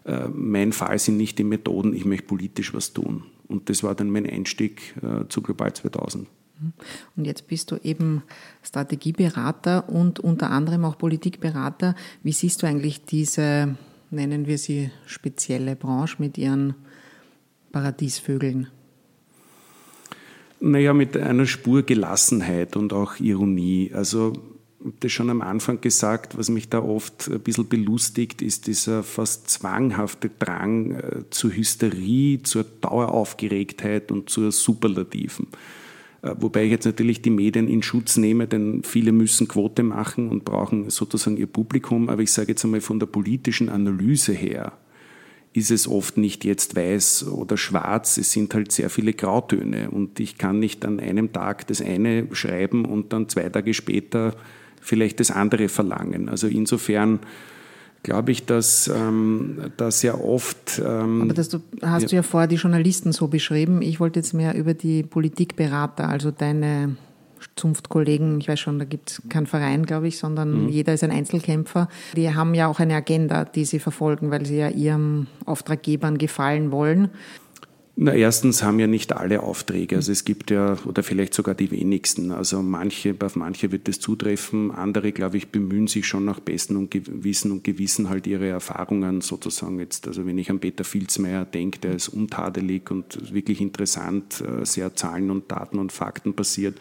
Äh, mein Fall sind nicht die Methoden, ich möchte politisch was tun. Und das war dann mein Einstieg äh, zu Global 2000. Mhm. Und jetzt bist du eben Strategieberater und unter anderem auch Politikberater. Wie siehst du eigentlich diese, nennen wir sie, spezielle Branche mit ihren Paradiesvögeln? Naja, mit einer Spur Gelassenheit und auch Ironie. Also das schon am Anfang gesagt, was mich da oft ein bisschen belustigt, ist dieser fast zwanghafte Drang äh, zur Hysterie, zur Daueraufgeregtheit und zur Superlativen. Äh, wobei ich jetzt natürlich die Medien in Schutz nehme, denn viele müssen Quote machen und brauchen sozusagen ihr Publikum. Aber ich sage jetzt einmal von der politischen Analyse her, ist es oft nicht jetzt weiß oder schwarz, es sind halt sehr viele Grautöne und ich kann nicht an einem Tag das eine schreiben und dann zwei Tage später vielleicht das andere verlangen. Also insofern glaube ich, dass ähm, da sehr oft. Ähm, Aber das du, hast ja, du ja vorher die Journalisten so beschrieben. Ich wollte jetzt mehr über die Politikberater, also deine Zunftkollegen, ich weiß schon, da gibt es keinen Verein, glaube ich, sondern mhm. jeder ist ein Einzelkämpfer. Die haben ja auch eine Agenda, die sie verfolgen, weil sie ja ihrem Auftraggebern gefallen wollen. Na, erstens haben ja nicht alle Aufträge. Also es gibt ja, oder vielleicht sogar die wenigsten. Also manche, auf manche wird es zutreffen. Andere, glaube ich, bemühen sich schon nach bestem und Gewissen und Gewissen halt ihre Erfahrungen sozusagen jetzt. Also wenn ich an Peter Filzmeier denke, der ist untadelig und wirklich interessant, äh, sehr Zahlen und Daten und Fakten basiert.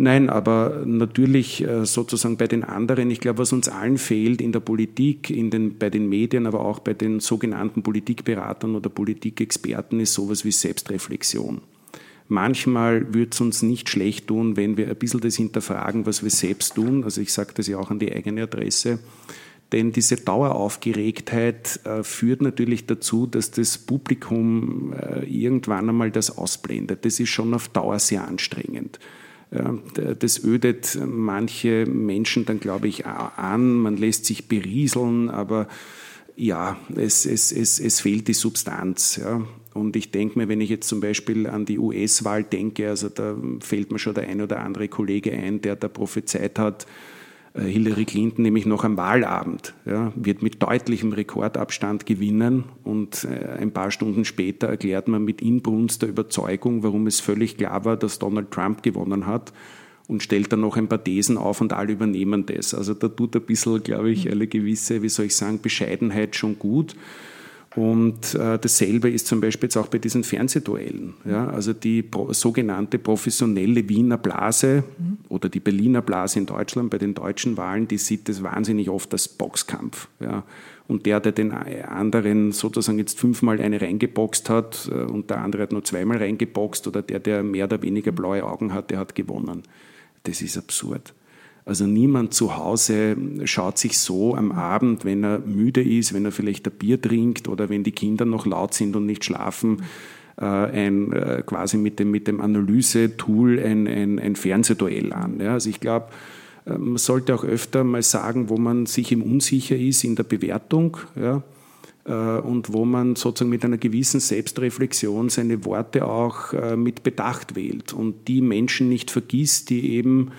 Nein, aber natürlich äh, sozusagen bei den anderen, ich glaube, was uns allen fehlt in der Politik, in den, bei den Medien, aber auch bei den sogenannten Politikberatern oder Politikexperten, ist sowas wie Selbstreflexion. Manchmal wird es uns nicht schlecht tun, wenn wir ein bisschen das hinterfragen, was wir selbst tun. Also ich sage das ja auch an die eigene Adresse. Denn diese Daueraufgeregtheit äh, führt natürlich dazu, dass das Publikum äh, irgendwann einmal das ausblendet. Das ist schon auf Dauer sehr anstrengend. Das ödet manche Menschen dann, glaube ich, an. Man lässt sich berieseln, aber ja, es, es, es, es fehlt die Substanz. Ja. Und ich denke mir, wenn ich jetzt zum Beispiel an die US-Wahl denke, also da fällt mir schon der ein oder andere Kollege ein, der da prophezeit hat, äh, Hillary Clinton nämlich noch am Wahlabend, ja, wird mit deutlichem Rekordabstand gewinnen und äh, ein paar Stunden später erklärt man mit Inbrunst der Überzeugung, warum es völlig klar war, dass Donald Trump gewonnen hat und stellt dann noch ein paar Thesen auf und alle übernehmen das. Also da tut ein bisschen, glaube ich, eine gewisse, wie soll ich sagen, Bescheidenheit schon gut. Und äh, dasselbe ist zum Beispiel jetzt auch bei diesen Fernsehduellen. Ja? Also die pro, sogenannte professionelle Wiener Blase mhm. oder die Berliner Blase in Deutschland bei den deutschen Wahlen, die sieht das wahnsinnig oft als Boxkampf. Ja? Und der, der den anderen sozusagen jetzt fünfmal eine reingeboxt hat äh, und der andere hat nur zweimal reingeboxt oder der, der mehr oder weniger blaue Augen hat, der hat gewonnen. Das ist absurd. Also niemand zu Hause schaut sich so am Abend, wenn er müde ist, wenn er vielleicht ein Bier trinkt oder wenn die Kinder noch laut sind und nicht schlafen, äh, ein, äh, quasi mit dem, mit dem Analyse-Tool ein, ein, ein Fernsehduell an. Ja, also ich glaube, äh, man sollte auch öfter mal sagen, wo man sich im unsicher ist in der Bewertung. Ja, und wo man sozusagen mit einer gewissen Selbstreflexion seine Worte auch mit Bedacht wählt und die Menschen nicht vergisst, die eben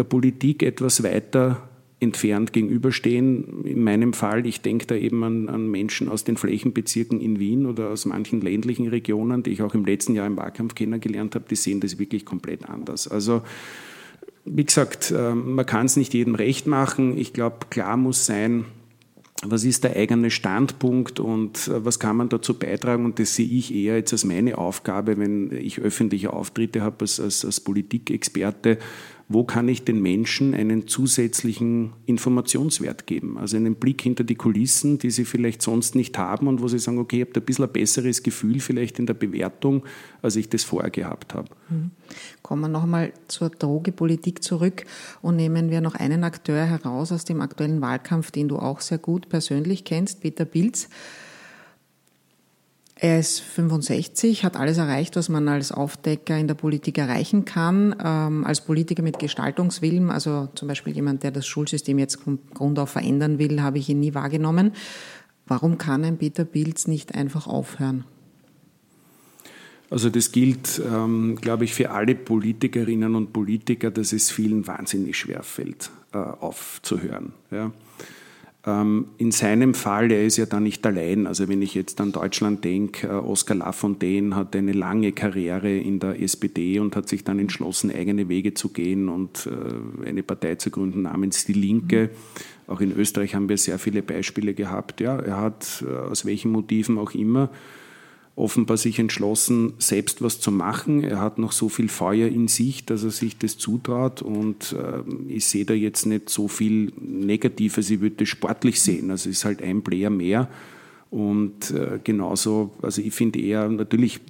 der Politik etwas weiter entfernt gegenüberstehen. In meinem Fall, ich denke da eben an, an, Menschen aus den Flächenbezirken in Wien oder aus manchen ländlichen Regionen, die ich auch im letzten Jahr im Wahlkampf kennengelernt habe, die sehen das wirklich komplett anders. Also wie gesagt, äh, man kann es nicht jedem recht machen. Ich glaube, klar muss sein, was ist der eigene Standpunkt und äh, was kann man dazu beitragen? Und das sehe ich eher jetzt als meine Aufgabe, wenn ich öffentliche Auftritte habe als, als, als Politikexperte, wo kann ich den Menschen einen zusätzlichen Informationswert geben? Also einen Blick hinter die Kulissen, die sie vielleicht sonst nicht haben und wo sie sagen, okay, ich habe ein bisschen ein besseres Gefühl vielleicht in der Bewertung, als ich das vorher gehabt habe. Mhm. Kommen wir nochmal zur Drogepolitik zurück und nehmen wir noch einen Akteur heraus aus dem aktuellen Wahlkampf, den du auch sehr gut persönlich kennst, Peter Pilz. Er ist 65, hat alles erreicht, was man als Aufdecker in der Politik erreichen kann. Ähm, als Politiker mit Gestaltungswillen, also zum Beispiel jemand, der das Schulsystem jetzt vom Grund auf verändern will, habe ich ihn nie wahrgenommen. Warum kann ein Peter Pilz nicht einfach aufhören? Also das gilt, ähm, glaube ich, für alle Politikerinnen und Politiker, dass es vielen wahnsinnig schwer fällt, äh, aufzuhören. Ja. Ähm, in seinem Fall, er ist ja da nicht allein. Also wenn ich jetzt an Deutschland denke, äh, Oskar Lafontaine hat eine lange Karriere in der SPD und hat sich dann entschlossen, eigene Wege zu gehen und äh, eine Partei zu gründen namens Die Linke. Auch in Österreich haben wir sehr viele Beispiele gehabt. Ja, er hat äh, aus welchen Motiven auch immer offenbar sich entschlossen, selbst was zu machen. Er hat noch so viel Feuer in sich, dass er sich das zutraut und äh, ich sehe da jetzt nicht so viel Negatives. Ich würde das sportlich sehen. Also es ist halt ein Player mehr. Und äh, genauso, also ich finde eher, natürlich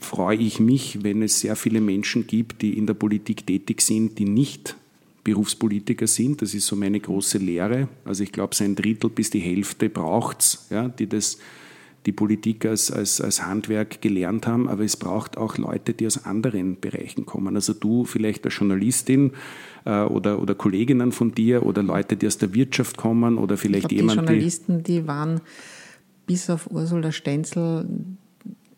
freue ich mich, wenn es sehr viele Menschen gibt, die in der Politik tätig sind, die nicht Berufspolitiker sind. Das ist so meine große Lehre. Also ich glaube, so ein Drittel bis die Hälfte braucht es, ja, die das die Politik als, als, als Handwerk gelernt haben, aber es braucht auch Leute, die aus anderen Bereichen kommen. Also du vielleicht als Journalistin äh, oder, oder Kolleginnen von dir oder Leute, die aus der Wirtschaft kommen oder vielleicht ich jemand. Die Journalisten, die waren bis auf Ursula Stenzel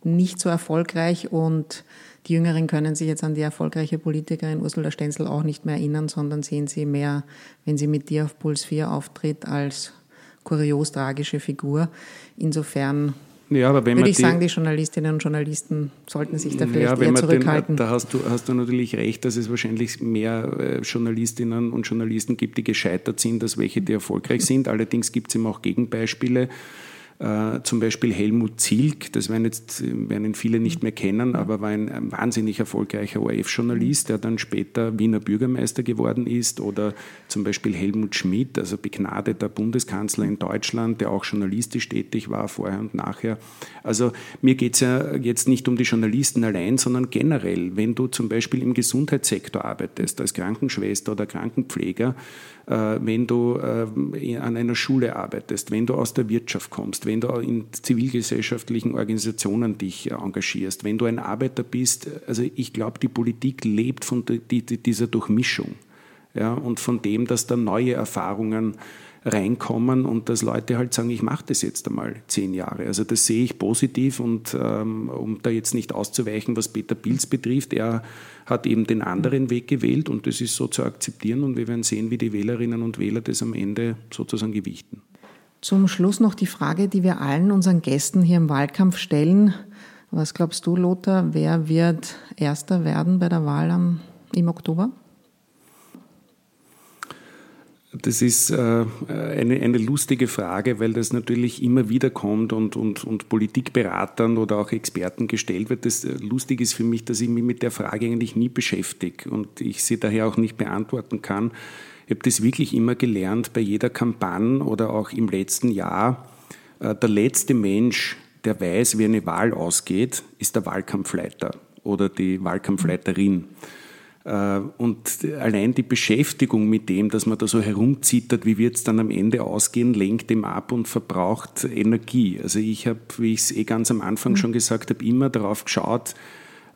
nicht so erfolgreich und die Jüngeren können sich jetzt an die erfolgreiche Politikerin Ursula Stenzel auch nicht mehr erinnern, sondern sehen sie mehr, wenn sie mit dir auf Puls 4 auftritt, als kurios tragische Figur. Insofern ja, aber wenn würde ich die, sagen, die Journalistinnen und Journalisten sollten sich da vielleicht ja, eher zurückhalten. Den, da hast du, hast du natürlich recht, dass es wahrscheinlich mehr äh, Journalistinnen und Journalisten gibt, die gescheitert sind, als welche, die erfolgreich sind. Allerdings gibt es eben auch Gegenbeispiele. Äh, zum Beispiel Helmut Zilk, das werden jetzt werden viele nicht mehr kennen, aber war ein, ein wahnsinnig erfolgreicher ORF-Journalist, der dann später Wiener Bürgermeister geworden ist. Oder zum Beispiel Helmut Schmidt, also begnadeter Bundeskanzler in Deutschland, der auch journalistisch tätig war, vorher und nachher. Also mir geht es ja jetzt nicht um die Journalisten allein, sondern generell, wenn du zum Beispiel im Gesundheitssektor arbeitest, als Krankenschwester oder Krankenpfleger, wenn du äh, an einer Schule arbeitest, wenn du aus der Wirtschaft kommst, wenn du in zivilgesellschaftlichen Organisationen dich engagierst, wenn du ein Arbeiter bist. Also ich glaube, die Politik lebt von dieser Durchmischung ja, und von dem, dass da neue Erfahrungen reinkommen und dass Leute halt sagen, ich mache das jetzt einmal zehn Jahre. Also das sehe ich positiv und ähm, um da jetzt nicht auszuweichen, was Peter Pilz betrifft, er hat eben den anderen Weg gewählt und das ist so zu akzeptieren und wir werden sehen, wie die Wählerinnen und Wähler das am Ende sozusagen gewichten. Zum Schluss noch die Frage, die wir allen unseren Gästen hier im Wahlkampf stellen. Was glaubst du, Lothar, wer wird Erster werden bei der Wahl im Oktober? Das ist äh, eine, eine lustige Frage, weil das natürlich immer wieder kommt und, und, und Politikberatern oder auch Experten gestellt wird. Das äh, lustig ist für mich, dass ich mich mit der Frage eigentlich nie beschäftige und ich sie daher auch nicht beantworten kann. Ich habe das wirklich immer gelernt bei jeder Kampagne oder auch im letzten Jahr. Äh, der letzte Mensch, der weiß, wie eine Wahl ausgeht, ist der Wahlkampfleiter oder die Wahlkampfleiterin. Äh, und allein die Beschäftigung mit dem, dass man da so herumzittert, wie wird es dann am Ende ausgehen, lenkt dem ab und verbraucht Energie. Also ich habe, wie ich es eh ganz am Anfang mhm. schon gesagt habe, immer darauf geschaut,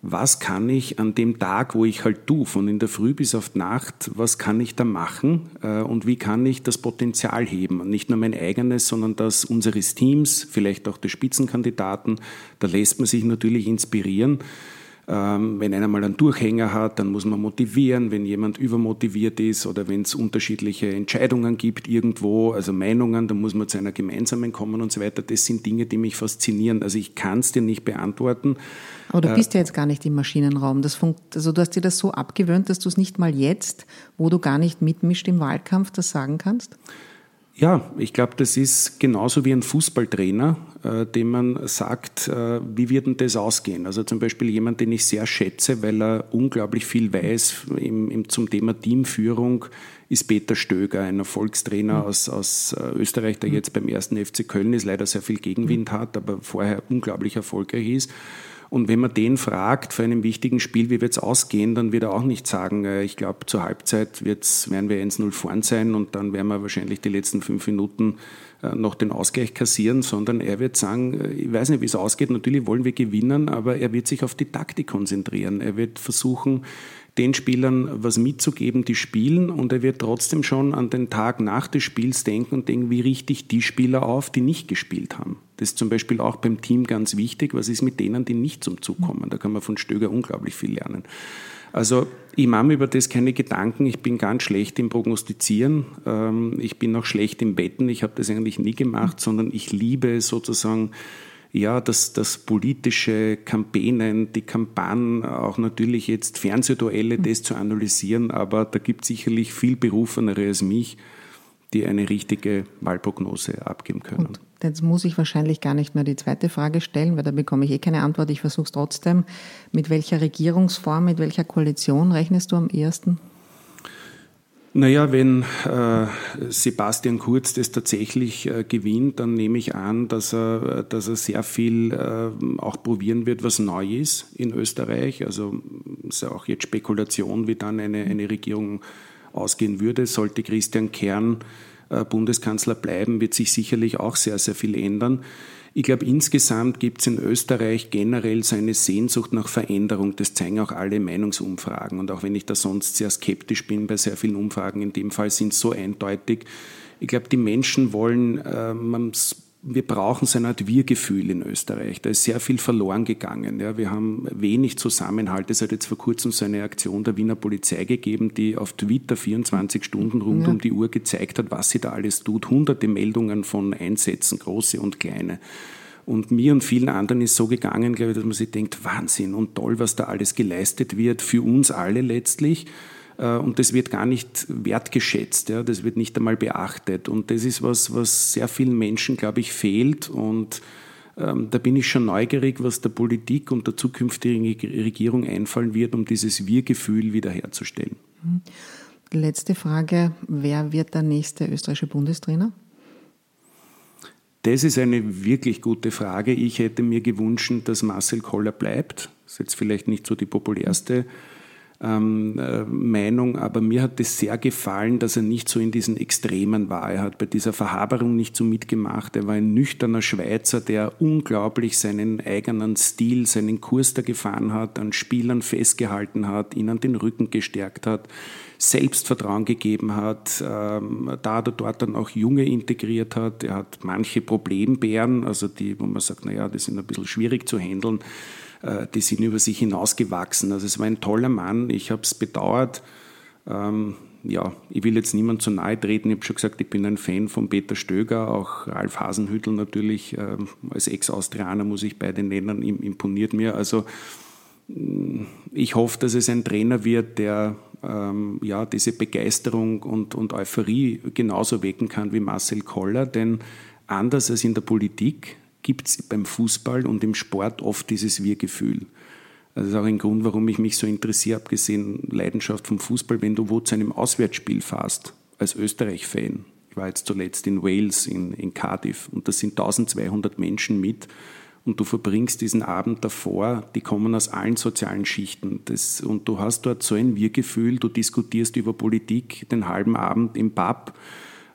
was kann ich an dem Tag, wo ich halt tue, von in der Früh bis auf die Nacht, was kann ich da machen äh, und wie kann ich das Potenzial heben? Und nicht nur mein eigenes, sondern das unseres Teams, vielleicht auch der Spitzenkandidaten. Da lässt man sich natürlich inspirieren. Ähm, wenn einer mal einen Durchhänger hat, dann muss man motivieren. Wenn jemand übermotiviert ist oder wenn es unterschiedliche Entscheidungen gibt irgendwo, also Meinungen, dann muss man zu einer gemeinsamen kommen und so weiter. Das sind Dinge, die mich faszinieren. Also ich kann es dir nicht beantworten. Aber du äh, bist ja jetzt gar nicht im Maschinenraum. Das funkt, also du hast dir das so abgewöhnt, dass du es nicht mal jetzt, wo du gar nicht mitmischt im Wahlkampf, das sagen kannst? Ja, ich glaube, das ist genauso wie ein Fußballtrainer, äh, dem man sagt, äh, wie wird denn das ausgehen? Also zum Beispiel jemand, den ich sehr schätze, weil er unglaublich viel weiß im, im, zum Thema Teamführung, ist Peter Stöger, ein Erfolgstrainer mhm. aus, aus äh, Österreich, der mhm. jetzt beim ersten FC Köln ist, leider sehr viel Gegenwind mhm. hat, aber vorher unglaublich erfolgreich ist. Und wenn man den fragt für einen wichtigen Spiel, wie wird es ausgehen, dann wird er auch nicht sagen, äh, ich glaube, zur Halbzeit wird's, werden wir 1-0 vorn sein und dann werden wir wahrscheinlich die letzten fünf Minuten äh, noch den Ausgleich kassieren, sondern er wird sagen, äh, ich weiß nicht, wie es ausgeht, natürlich wollen wir gewinnen, aber er wird sich auf die Taktik konzentrieren. Er wird versuchen, den Spielern was mitzugeben, die spielen und er wird trotzdem schon an den Tag nach des Spiels denken und denken, wie richte ich die Spieler auf, die nicht gespielt haben. Das ist zum Beispiel auch beim Team ganz wichtig. Was ist mit denen, die nicht zum Zug kommen? Da kann man von Stöger unglaublich viel lernen. Also ich mache mir über das keine Gedanken. Ich bin ganz schlecht im Prognostizieren. Ähm, ich bin auch schlecht im Betten. Ich habe das eigentlich nie gemacht, sondern ich liebe sozusagen ja, das, das politische Kampagnen, die Kampagnen, auch natürlich jetzt Fernsehduelle, das zu analysieren, aber da gibt es sicherlich viel Berufenere als mich, die eine richtige Wahlprognose abgeben können. Und jetzt muss ich wahrscheinlich gar nicht mehr die zweite Frage stellen, weil da bekomme ich eh keine Antwort. Ich versuche es trotzdem. Mit welcher Regierungsform, mit welcher Koalition rechnest du am ersten? Naja, wenn äh, Sebastian Kurz das tatsächlich äh, gewinnt, dann nehme ich an, dass er, dass er sehr viel äh, auch probieren wird, was neu ist in Österreich. Also ist ja auch jetzt Spekulation, wie dann eine, eine Regierung ausgehen würde. Sollte Christian Kern äh, Bundeskanzler bleiben, wird sich sicherlich auch sehr, sehr viel ändern. Ich glaube, insgesamt gibt es in Österreich generell so eine Sehnsucht nach Veränderung. Das zeigen auch alle Meinungsumfragen. Und auch wenn ich da sonst sehr skeptisch bin bei sehr vielen Umfragen, in dem Fall sind es so eindeutig. Ich glaube, die Menschen wollen, äh, man wir brauchen so eine Art Wir-Gefühl in Österreich. Da ist sehr viel verloren gegangen. Ja, wir haben wenig Zusammenhalt. Es hat jetzt vor kurzem so eine Aktion der Wiener Polizei gegeben, die auf Twitter 24 Stunden rund ja. um die Uhr gezeigt hat, was sie da alles tut. Hunderte Meldungen von Einsätzen, große und kleine. Und mir und vielen anderen ist so gegangen, glaube ich, dass man sich denkt, Wahnsinn und toll, was da alles geleistet wird, für uns alle letztlich. Äh, und das wird gar nicht wertgeschätzt, ja, das wird nicht einmal beachtet. Und das ist was, was sehr vielen Menschen, glaube ich, fehlt. Und ähm, da bin ich schon neugierig, was der Politik und der zukünftigen Regierung einfallen wird, um dieses Wir-Gefühl wiederherzustellen. Mhm. Letzte Frage, wer wird der nächste österreichische Bundestrainer? Das ist eine wirklich gute Frage. Ich hätte mir gewünscht, dass Marcel Koller bleibt. Das ist jetzt vielleicht nicht so die populärste ähm, äh, Meinung, aber mir hat es sehr gefallen, dass er nicht so in diesen Extremen war. Er hat bei dieser Verhaberung nicht so mitgemacht. Er war ein nüchterner Schweizer, der unglaublich seinen eigenen Stil, seinen Kurs da gefahren hat, an Spielern festgehalten hat, ihnen den Rücken gestärkt hat. Selbstvertrauen gegeben hat, ähm, da oder dort dann auch Junge integriert hat. Er hat manche Problembären, also die, wo man sagt, naja, die sind ein bisschen schwierig zu handeln, die sind über sich hinausgewachsen. Also es war ein toller Mann, ich habe es bedauert. Ähm, ja, ich will jetzt niemand zu nahe treten. Ich habe schon gesagt, ich bin ein Fan von Peter Stöger, auch Ralf Hasenhüttel natürlich. Äh, als Ex-Austrianer muss ich beide nennen, imponiert mir. Also mm, ich hoffe, dass es ein Trainer wird, der ähm, ja, diese Begeisterung und, und Euphorie genauso wecken kann wie Marcel Koller. Denn anders als in der Politik gibt es beim Fußball und im Sport oft dieses Wir-Gefühl. Also das ist auch ein Grund, warum ich mich so interessiere, abgesehen Leidenschaft vom Fußball, wenn du wo zu einem Auswärtsspiel fährst, als Österreich-Fan. Ich war jetzt zuletzt in Wales, in, in Cardiff, und da sind 1200 Menschen mit. und du verbringst diesen Abend davor, die kommen aus allen sozialen Schichten. Das, und du hast dort so ein Wir-Gefühl, du diskutierst über Politik den halben Abend im Pub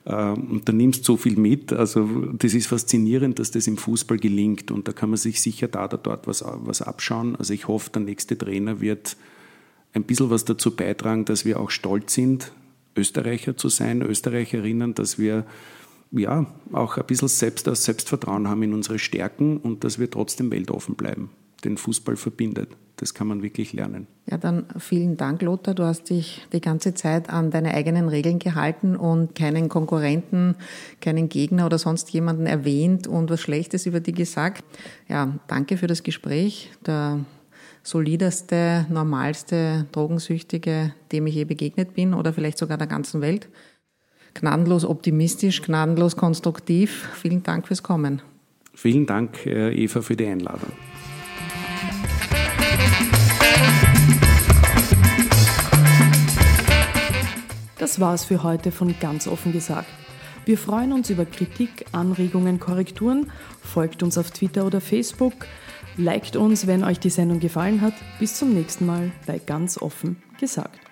und da nimmst so viel mit. Also das ist faszinierend, dass das im Fußball gelingt und da kann man sich sicher da oder dort was, was abschauen. Also ich hoffe, der nächste Trainer wird ein bisschen was dazu beitragen, dass wir auch stolz sind, Österreicher zu sein, Österreicherinnen, dass wir ja, auch ein bisschen Selbst, Selbstvertrauen haben in unsere Stärken und dass wir trotzdem weltoffen bleiben. Den Fußball verbindet. Das kann man wirklich lernen. Ja, dann vielen Dank, Lothar. Du hast dich die ganze Zeit an deine eigenen Regeln gehalten und keinen Konkurrenten, keinen Gegner oder sonst jemanden erwähnt und was Schlechtes über dich gesagt. Ja, danke für das Gespräch. Der solideste, normalste Drogensüchtige, dem ich je begegnet bin oder vielleicht sogar der ganzen Welt gnadenlos optimistisch, gnadenlos konstruktiv. Vielen Dank fürs Kommen. Vielen Dank, äh, Eva, für die Einladung. Das war es für heute von ganz offen gesagt. Wir freuen uns über Kritik, Anregungen, Korrekturen. Folgt uns auf Twitter oder Facebook. Liked uns, wenn euch die Sendung gefallen hat. Bis zum nächsten Mal bei ganz offen gesagt.